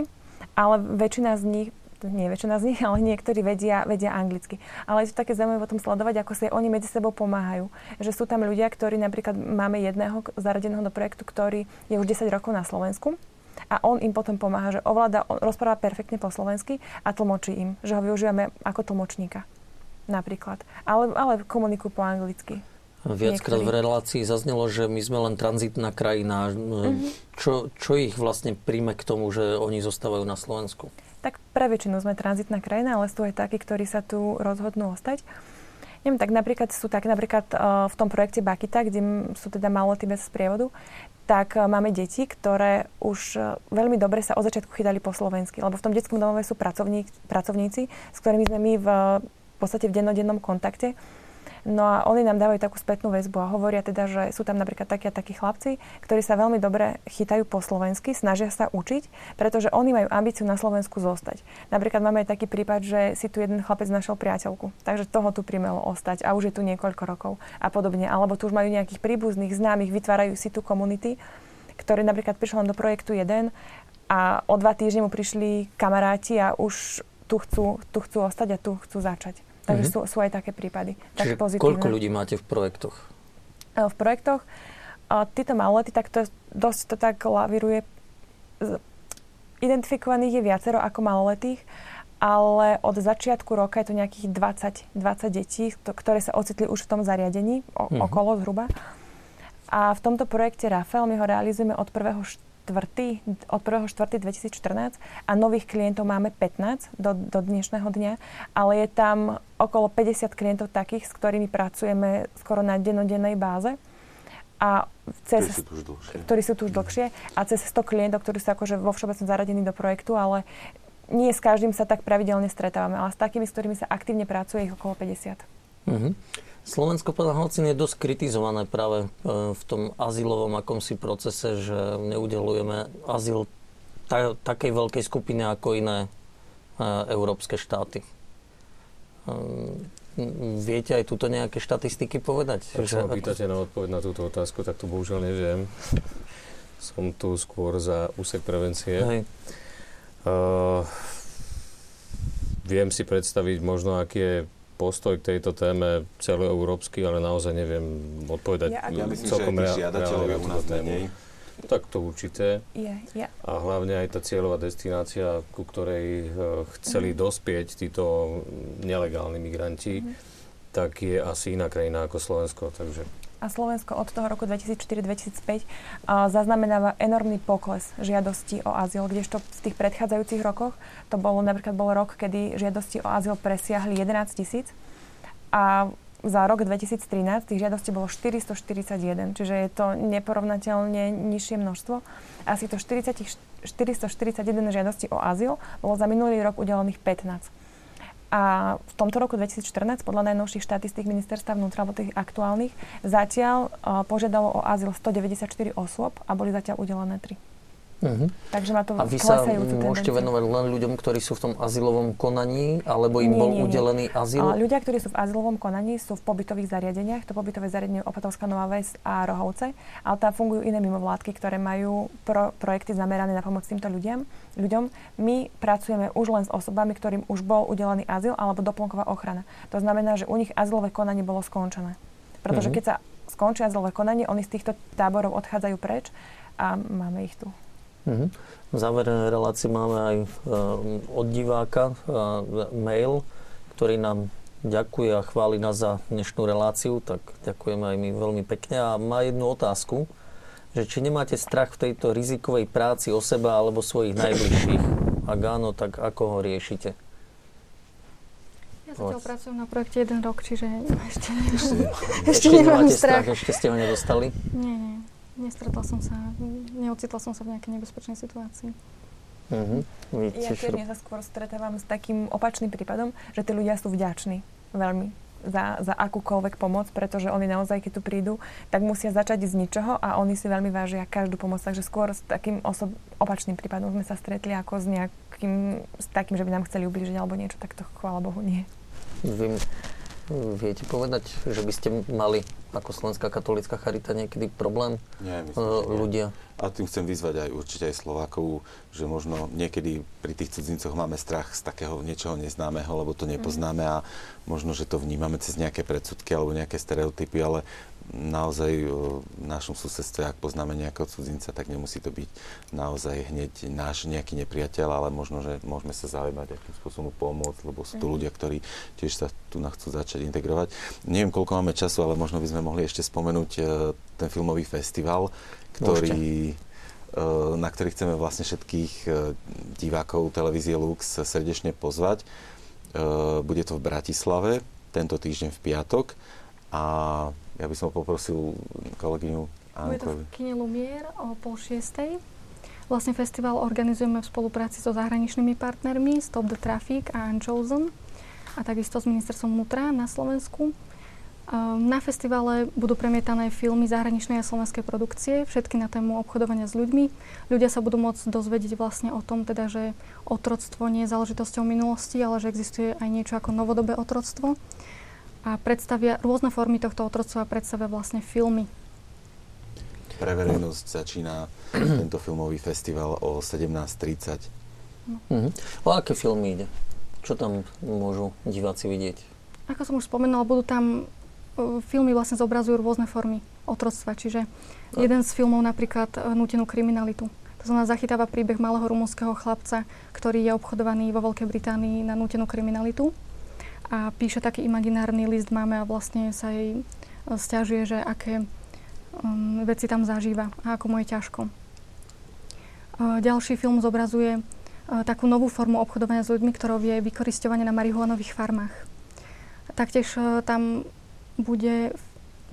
Ale väčšina z nich nie väčšina z nich, ale niektorí vedia, vedia anglicky. Ale je to také zaujímavé potom sledovať, ako si oni medzi sebou pomáhajú. Že sú tam ľudia, ktorí napríklad máme jedného zaradeného do projektu, ktorý je už 10 rokov na Slovensku a on im potom pomáha, že ovláda, rozpráva perfektne po slovensky a tlmočí im, že ho využívame ako tlmočníka napríklad. Ale, ale komunikujú po anglicky. Viackrát v relácii zaznelo, že my sme len tranzitná krajina. Mm-hmm. Čo, čo ich vlastne príjme k tomu, že oni zostávajú na Slovensku? tak pre väčšinu sme tranzitná krajina, ale sú aj takí, ktorí sa tu rozhodnú ostať. Neviem, tak napríklad sú tak napríklad uh, v tom projekte Bakita, kde sú teda maloty bez sprievodu, tak uh, máme deti, ktoré už uh, veľmi dobre sa od začiatku chytali po slovensky, lebo v tom detskom domove sú pracovník, pracovníci, s ktorými sme my v, v podstate v dennodennom kontakte No a oni nám dávajú takú spätnú väzbu a hovoria teda, že sú tam napríklad takí a takí chlapci, ktorí sa veľmi dobre chytajú po slovensky, snažia sa učiť, pretože oni majú ambíciu na Slovensku zostať. Napríklad máme aj taký prípad, že si tu jeden chlapec našiel priateľku, takže toho tu primelo ostať a už je tu niekoľko rokov a podobne. Alebo tu už majú nejakých príbuzných, známych, vytvárajú si tu komunity, ktoré napríklad prišli len do projektu jeden a o dva týždne mu prišli kamaráti a už tu chcú, tu chcú ostať a tu chcú začať. Takže mm-hmm. sú, sú aj také prípady. Čiže tak koľko ľudí máte v projektoch? E, v projektoch títo malolety, tak to dosť to tak laviruje. Identifikovaných je viacero ako maloletých, ale od začiatku roka je to nejakých 20, 20 detí, ktoré sa ocitli už v tom zariadení, o, mm-hmm. okolo zhruba. A v tomto projekte Rafael my ho realizujeme od 1 štvrtý, od 1.4.2014 a nových klientov máme 15 do, do dnešného dňa, ale je tam okolo 50 klientov takých, s ktorými pracujeme skoro na dennodennej báze. A cez, ktorí sú tu už dlhšie. Ktorí sú tu už dlhšie a cez 100 klientov, ktorí sú akože vo všeobecnom zaradení do projektu, ale nie s každým sa tak pravidelne stretávame, ale s takými, s ktorými sa aktívne pracuje, ich okolo 50. Mm-hmm. Slovensko podľa Halcin je dosť kritizované práve e, v tom azylovom akomsi procese, že neudelujeme azyl ta, takej veľkej skupine ako iné e, európske štáty. E, viete aj túto nejaké štatistiky povedať? Ak sa ma pýtate na odpoveď na túto otázku, tak tu bohužiaľ neviem. Som tu skôr za úsek prevencie. Hej. Uh, viem si predstaviť možno, aký je postoj k tejto téme celoeurópsky, ale naozaj neviem odpovedať ja, ja myslím, celkom že žiadateľov u nás menej. Tak to určite. Je, ja. A hlavne aj tá cieľová destinácia, ku ktorej uh, chceli mm. dospieť títo nelegálni migranti, mm. tak je asi iná krajina ako Slovensko. Takže a Slovensko od toho roku 2004-2005 zaznamenáva enormný pokles žiadostí o azyl, kdežto v tých predchádzajúcich rokoch to bolo napríklad bol rok, kedy žiadosti o azyl presiahli 11 tisíc a za rok 2013 tých žiadostí bolo 441, čiže je to neporovnateľne nižšie množstvo. Asi to 40, 441 žiadostí o azyl bolo za minulý rok udelených 15. A v tomto roku 2014, podľa najnovších štatistík ministerstva vnútra, alebo tých aktuálnych, zatiaľ uh, požiadalo o azyl 194 osôb a boli zatiaľ udelené 3. Uh-huh. Takže má to A vy sa môžete venovať len ľuďom, ktorí sú v tom azylovom konaní, alebo im nie, bol nie, udelený azyl? A ľudia, ktorí sú v azylovom konaní, sú v pobytových zariadeniach. To pobytové zariadenie Opatovská Nová Ves a Rohovce. Ale tam fungujú iné mimovládky, ktoré majú pro, projekty zamerané na pomoc týmto ľuďom. ľuďom. My pracujeme už len s osobami, ktorým už bol udelený azyl alebo doplnková ochrana. To znamená, že u nich azylové konanie bolo skončené. Pretože uh-huh. keď sa skončí azylové konanie, oni z týchto táborov odchádzajú preč a máme ich tu. Mm-hmm. V záverečnej relácii máme aj uh, od diváka uh, mail, ktorý nám ďakuje a chváli nás za dnešnú reláciu, tak ďakujeme aj my veľmi pekne. A má jednu otázku, že či nemáte strach v tejto rizikovej práci o seba alebo svojich najbližších? Ak áno, tak ako ho riešite? Ja zatiaľ pracujem na projekte jeden rok, čiže ešte, ešte, ešte, ešte nemám strach. Ešte ste ho nedostali? Nie, nie. Nestretla som sa, neocitla som sa v nejakej nebezpečnej situácii. Uh-huh. Ja tiež sa skôr stretávam s takým opačným prípadom, že tí ľudia sú vďační veľmi za, za akúkoľvek pomoc, pretože oni naozaj, keď tu prídu, tak musia začať z ničoho a oni si veľmi vážia každú pomoc. Takže skôr s takým osob, opačným prípadom sme sa stretli ako s nejakým, s takým, že by nám chceli ubližiť alebo niečo, tak to chvála Bohu nie. Vy viete povedať, že by ste mali ako Slovenská katolická charita niekedy problém Nie, myslím, uh, ľudia? A tým chcem vyzvať aj určite aj Slovákov, že možno niekedy pri tých cudzincoch máme strach z takého niečoho neznámeho, lebo to nepoznáme a možno, že to vnímame cez nejaké predsudky alebo nejaké stereotypy, ale naozaj v našom susedstve, ak poznáme nejakého cudzinca, tak nemusí to byť naozaj hneď náš nejaký nepriateľ, ale možno, že môžeme sa zaujímať, akým spôsobom pomôcť, lebo sú tu mhm. ľudia, ktorí tiež sa tu chcú začať integrovať. Neviem, koľko máme času, ale možno by sme mohli ešte spomenúť e, ten filmový festival, ktorý, Môžete. na ktorý chceme vlastne všetkých e, divákov televízie Lux srdečne pozvať. E, bude to v Bratislave tento týždeň v piatok a ja by som poprosil kolegyňu Ankovi. Bude to v kine Lumier o pol šiestej. Vlastne festival organizujeme v spolupráci so zahraničnými partnermi Stop the Traffic a Unchosen a takisto s ministerstvom vnútra na Slovensku. Ehm, na festivale budú premietané filmy zahraničnej a slovenskej produkcie, všetky na tému obchodovania s ľuďmi. Ľudia sa budú môcť dozvedieť vlastne o tom, teda, že otroctvo nie je záležitosťou minulosti, ale že existuje aj niečo ako novodobé otroctvo. A predstavia rôzne formy tohto otroctva a predstavia vlastne filmy. Pre verejnosť začína tento filmový festival o 17.30. No. Mhm. O aké filmy ide? Čo tam môžu diváci vidieť? Ako som už spomenula, budú tam filmy vlastne zobrazujú rôzne formy otroctva. Čiže jeden z filmov napríklad e, Nútenú kriminalitu. To znamená, zachytáva príbeh malého rumúnskeho chlapca, ktorý je obchodovaný vo Veľkej Británii na nútenú kriminalitu. A píše taký imaginárny list máme a vlastne sa jej e, stiažuje, že aké um, veci tam zažíva a ako mu je ťažko. Uh, ďalší film zobrazuje uh, takú novú formu obchodovania s ľuďmi, ktorou je vykoristovanie na marihuanových farmách. Taktiež tam bude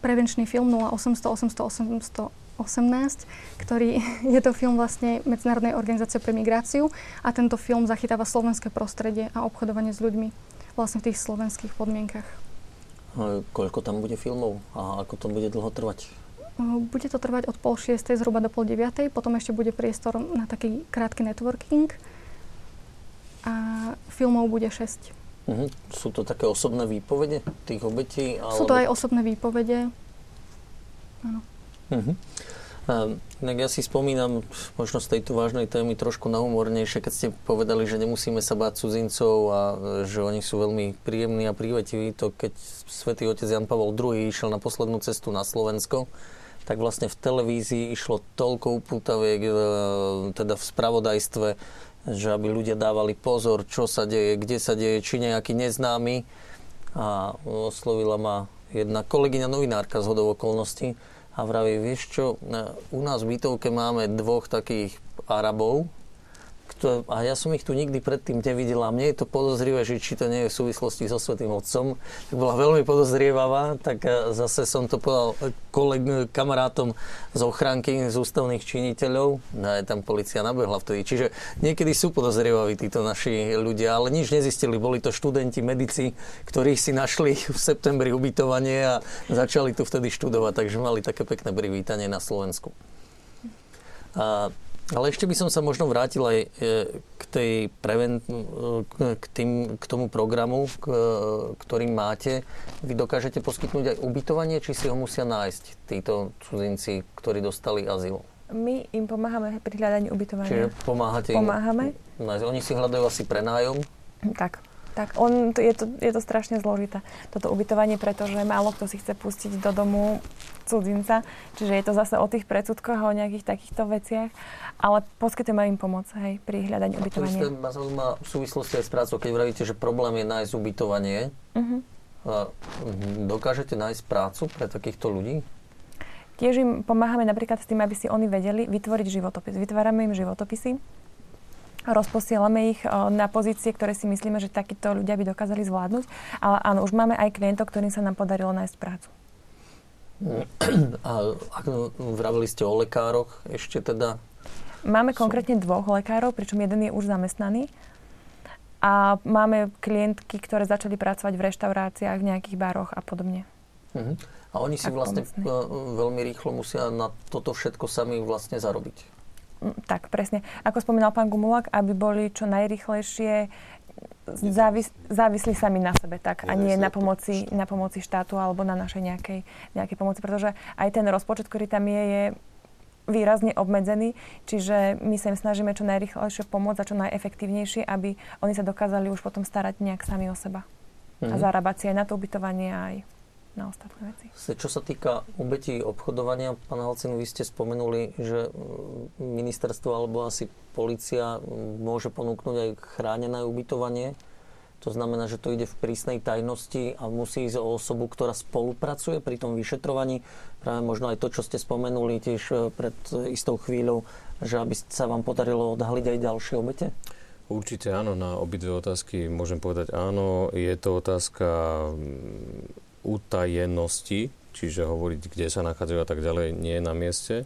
prevenčný film 0800 800 818, ktorý je to film vlastne Medzinárodnej organizácie pre migráciu a tento film zachytáva slovenské prostredie a obchodovanie s ľuďmi vlastne v tých slovenských podmienkach. Koľko tam bude filmov a ako to bude dlho trvať? Bude to trvať od pol šiestej zhruba do pol deviatej, potom ešte bude priestor na taký krátky networking a filmov bude 6. Uh-huh. Sú to také osobné výpovede tých obetí? Alebo... Sú to aj osobné výpovede. Áno. Uh-huh. Inak ja si spomínam možno z tejto vážnej témy trošku na humornejšie, keď ste povedali, že nemusíme sa báť cudzincov a e, že oni sú veľmi príjemní a prívetiví. To keď svätý otec Jan Pavol II išiel na poslednú cestu na Slovensko, tak vlastne v televízii išlo toľko upútaviek, e, teda v spravodajstve, že aby ľudia dávali pozor, čo sa deje, kde sa deje, či nejaký neznámy. A oslovila ma jedna kolegyňa novinárka z hodov okolností, a vraví, vieš čo, u nás v bytovke máme dvoch takých Arabov, a ja som ich tu nikdy predtým nevidela. Mne je to podozrivé, že či to nie je v súvislosti so Svetým Otcom. Tak bola veľmi podozrievavá, tak e, zase som to povedal koleg, kamarátom z ochránky, z ústavných činiteľov. No aj tam policia nabehla vtedy. Čiže niekedy sú podozrievaví títo naši ľudia, ale nič nezistili. Boli to študenti, medici, ktorých si našli v septembri ubytovanie a začali tu vtedy študovať, takže mali také pekné privítanie na Slovensku. A ale ešte by som sa možno vrátil aj e, k, tej preven- k, tým, k tomu programu, k, ktorý máte. Vy dokážete poskytnúť aj ubytovanie, či si ho musia nájsť títo cudzinci, ktorí dostali azyl? My im pomáhame pri hľadaní ubytovania. Čiže pomáhate Pomáhame. im? Oni si hľadajú asi prenájom? Tak. Tak on, je, to, je to strašne zložité, toto ubytovanie, pretože málo kto si chce pustiť do domu cudzinca, čiže je to zase o tých predsudkoch a o nejakých takýchto veciach, ale poskytujeme im pomoc hej, pri hľadaní ubytovania. To ma zaujíma v súvislosti aj s prácou, keď vravíte, že problém je nájsť ubytovanie. Uh-huh. A dokážete nájsť prácu pre takýchto ľudí? Tiež im pomáhame napríklad s tým, aby si oni vedeli vytvoriť životopis. Vytvárame im životopisy, rozposielame ich na pozície, ktoré si myslíme, že takíto ľudia by dokázali zvládnuť. Ale áno, už máme aj klientov, ktorým sa nám podarilo nájsť prácu. A ak vravili ste o lekároch, ešte teda? Máme konkrétne dvoch lekárov, pričom jeden je už zamestnaný. A máme klientky, ktoré začali pracovať v reštauráciách, v nejakých baroch a podobne. Uh-huh. A oni si vlastne pomocný. veľmi rýchlo musia na toto všetko sami vlastne zarobiť. Tak, presne. Ako spomínal pán Gumulak, aby boli čo najrychlejšie závis, závislí sami na sebe, tak, a nie na pomoci, na pomoci štátu alebo na našej nejakej, nejakej pomoci, pretože aj ten rozpočet, ktorý tam je, je výrazne obmedzený, čiže my sa im snažíme čo najrychlejšie pomôcť a čo najefektívnejšie, aby oni sa dokázali už potom starať nejak sami o seba. Mm-hmm. A mhm. zarábať si aj na to ubytovanie aj na ostatné veci. Čo sa týka obetí obchodovania, pán Halcin, vy ste spomenuli, že mm, ministerstvo alebo asi policia mm, môže ponúknuť aj chránené ubytovanie. To znamená, že to ide v prísnej tajnosti a musí ísť o osobu, ktorá spolupracuje pri tom vyšetrovaní. Práve možno aj to, čo ste spomenuli tiež e, pred istou chvíľou, že aby sa vám podarilo odhaliť aj ďalšie obete? Určite áno, na obidve otázky môžem povedať áno. Je to otázka mm, utajenosti, čiže hovoriť, kde sa nachádzajú a tak ďalej, nie je na mieste e,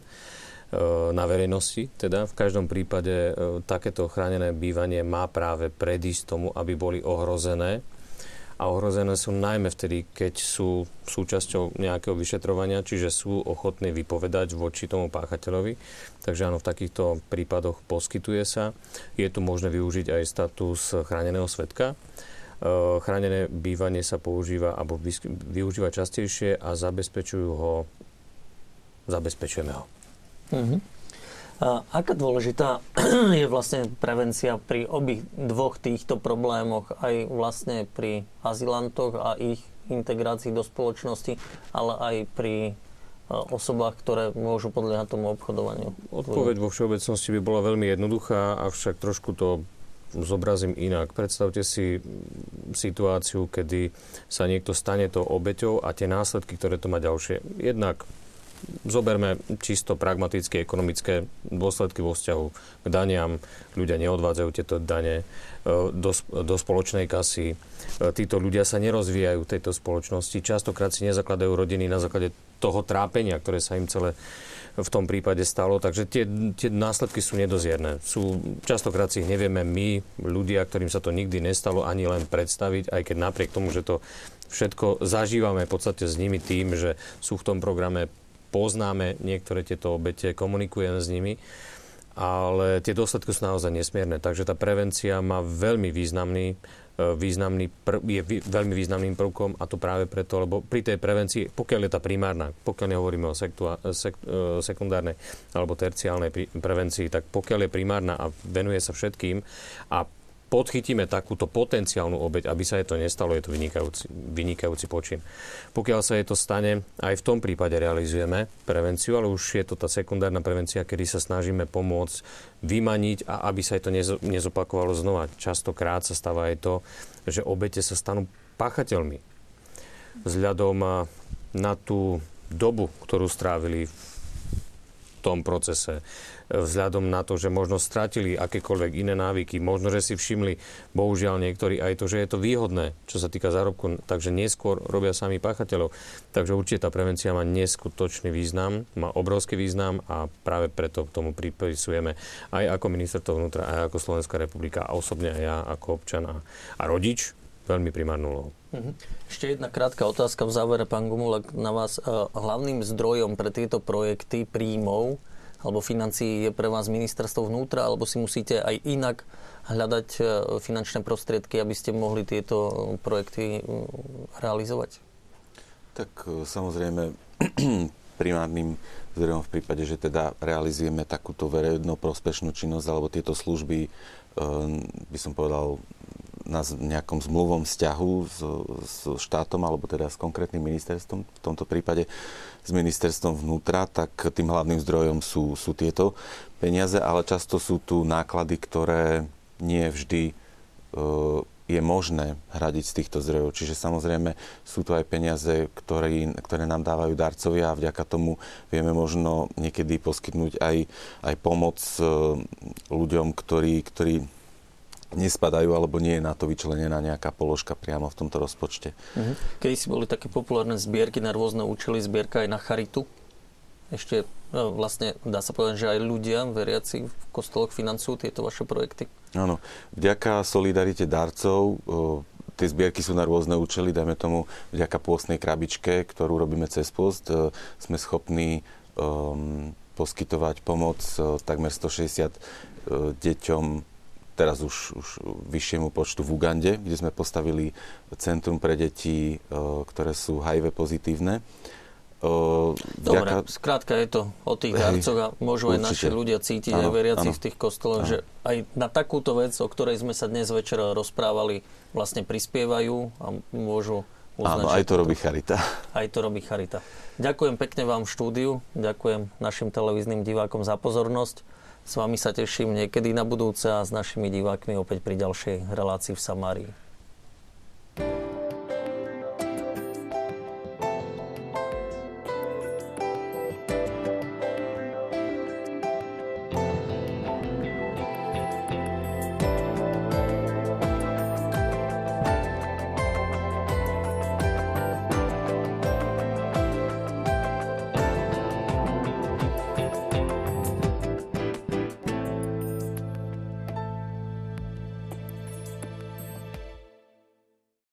na verejnosti. Teda v každom prípade e, takéto chránené bývanie má práve predísť tomu, aby boli ohrozené. A ohrozené sú najmä vtedy, keď sú súčasťou nejakého vyšetrovania, čiže sú ochotní vypovedať voči tomu páchateľovi. Takže áno, v takýchto prípadoch poskytuje sa. Je tu možné využiť aj status chráneného svetka chránené bývanie sa používa alebo využíva častejšie a zabezpečujú ho, zabezpečujeme ho. Uh-huh. A aká dôležitá je vlastne prevencia pri obi dvoch týchto problémoch, aj vlastne pri azilantoch a ich integrácii do spoločnosti, ale aj pri eh, osobách, ktoré môžu podliehať tomu obchodovaniu? Odpoveď vo všeobecnosti by bola veľmi jednoduchá, avšak trošku to zobrazím inak. Predstavte si situáciu, kedy sa niekto stane to obeťou a tie následky, ktoré to má ďalšie. Jednak zoberme čisto pragmatické ekonomické dôsledky vo vzťahu k daniam. Ľudia neodvádzajú tieto dane e, do, do spoločnej kasy. E, títo ľudia sa nerozvíjajú v tejto spoločnosti. Častokrát si nezakladajú rodiny na základe toho trápenia, ktoré sa im celé v tom prípade stalo. Takže tie, tie následky sú nedozierne. Sú, častokrát si ich nevieme my, ľudia, ktorým sa to nikdy nestalo, ani len predstaviť, aj keď napriek tomu, že to všetko zažívame v podstate s nimi tým, že sú v tom programe, poznáme niektoré tieto obete, komunikujeme s nimi ale tie dôsledky sú naozaj nesmierne. Takže tá prevencia má veľmi významný významný, je veľmi významným prvkom a to práve preto, lebo pri tej prevencii, pokiaľ je tá primárna, pokiaľ nehovoríme o sektua, sek, e, sekundárnej alebo terciálnej prevencii, tak pokiaľ je primárna a venuje sa všetkým a podchytíme takúto potenciálnu obeď, aby sa je to nestalo, je to vynikajúci, vynikajúci počin. Pokiaľ sa je to stane, aj v tom prípade realizujeme prevenciu, ale už je to tá sekundárna prevencia, kedy sa snažíme pomôcť vymaniť a aby sa je to nezopakovalo znova. Častokrát sa stáva aj to, že obete sa stanú páchateľmi. Vzhľadom na tú dobu, ktorú strávili v tom procese, vzhľadom na to, že možno stratili akékoľvek iné návyky, možno, že si všimli, bohužiaľ niektorí, aj to, že je to výhodné, čo sa týka zárobku, takže neskôr robia sami páchateľov. Takže určite tá prevencia má neskutočný význam, má obrovský význam a práve preto k tomu pripisujeme aj ako ministerstvo vnútra, aj ako Slovenská republika a osobne aj ja ako občan a, a rodič veľmi primárnu úlohu. Mhm. Ešte jedna krátka otázka v závere, pán Gumulek, na vás. Eh, hlavným zdrojom pre tieto projekty príjmov alebo financií je pre vás ministerstvo vnútra, alebo si musíte aj inak hľadať e, finančné prostriedky, aby ste mohli tieto projekty realizovať? Tak e, samozrejme primárnym zdrojom v prípade, že teda realizujeme takúto verejno prospešnú činnosť alebo tieto služby, e, by som povedal, na nejakom zmluvom vzťahu s, s štátom alebo teda s konkrétnym ministerstvom, v tomto prípade s ministerstvom vnútra, tak tým hlavným zdrojom sú, sú tieto peniaze, ale často sú tu náklady, ktoré nie vždy e, je možné hradiť z týchto zdrojov. Čiže samozrejme sú to aj peniaze, ktoré, ktoré nám dávajú darcovia a vďaka tomu vieme možno niekedy poskytnúť aj, aj pomoc e, ľuďom, ktorí, ktorí nespadajú alebo nie je na to vyčlenená nejaká položka priamo v tomto rozpočte. Mhm. Kedy si boli také populárne zbierky na rôzne účely, zbierka aj na charitu? Ešte no, vlastne dá sa povedať, že aj ľudia veriaci v kostoloch financujú tieto vaše projekty? Áno. Vďaka solidarite darcov tie zbierky sú na rôzne účely, dajme tomu vďaka pôstnej krabičke, ktorú robíme cez post, sme schopní um, poskytovať pomoc takmer 160 uh, deťom teraz už, už vyššiemu počtu v Ugande, kde sme postavili centrum pre deti, e, ktoré sú HIV pozitívne. E, Dobre, vďaka... skrátka je to o tých darcoch a môžu Určite. aj naši ľudia cítiť, ano, aj veriaci v tých kostoloch, ano. že aj na takúto vec, o ktorej sme sa dnes večer rozprávali, vlastne prispievajú a môžu uznať, Áno, aj to robí Charita. Aj to robí Charita. Ďakujem pekne vám v štúdiu, ďakujem našim televíznym divákom za pozornosť. S vami sa teším niekedy na budúce a s našimi divákmi opäť pri ďalšej relácii v Samárii. thank you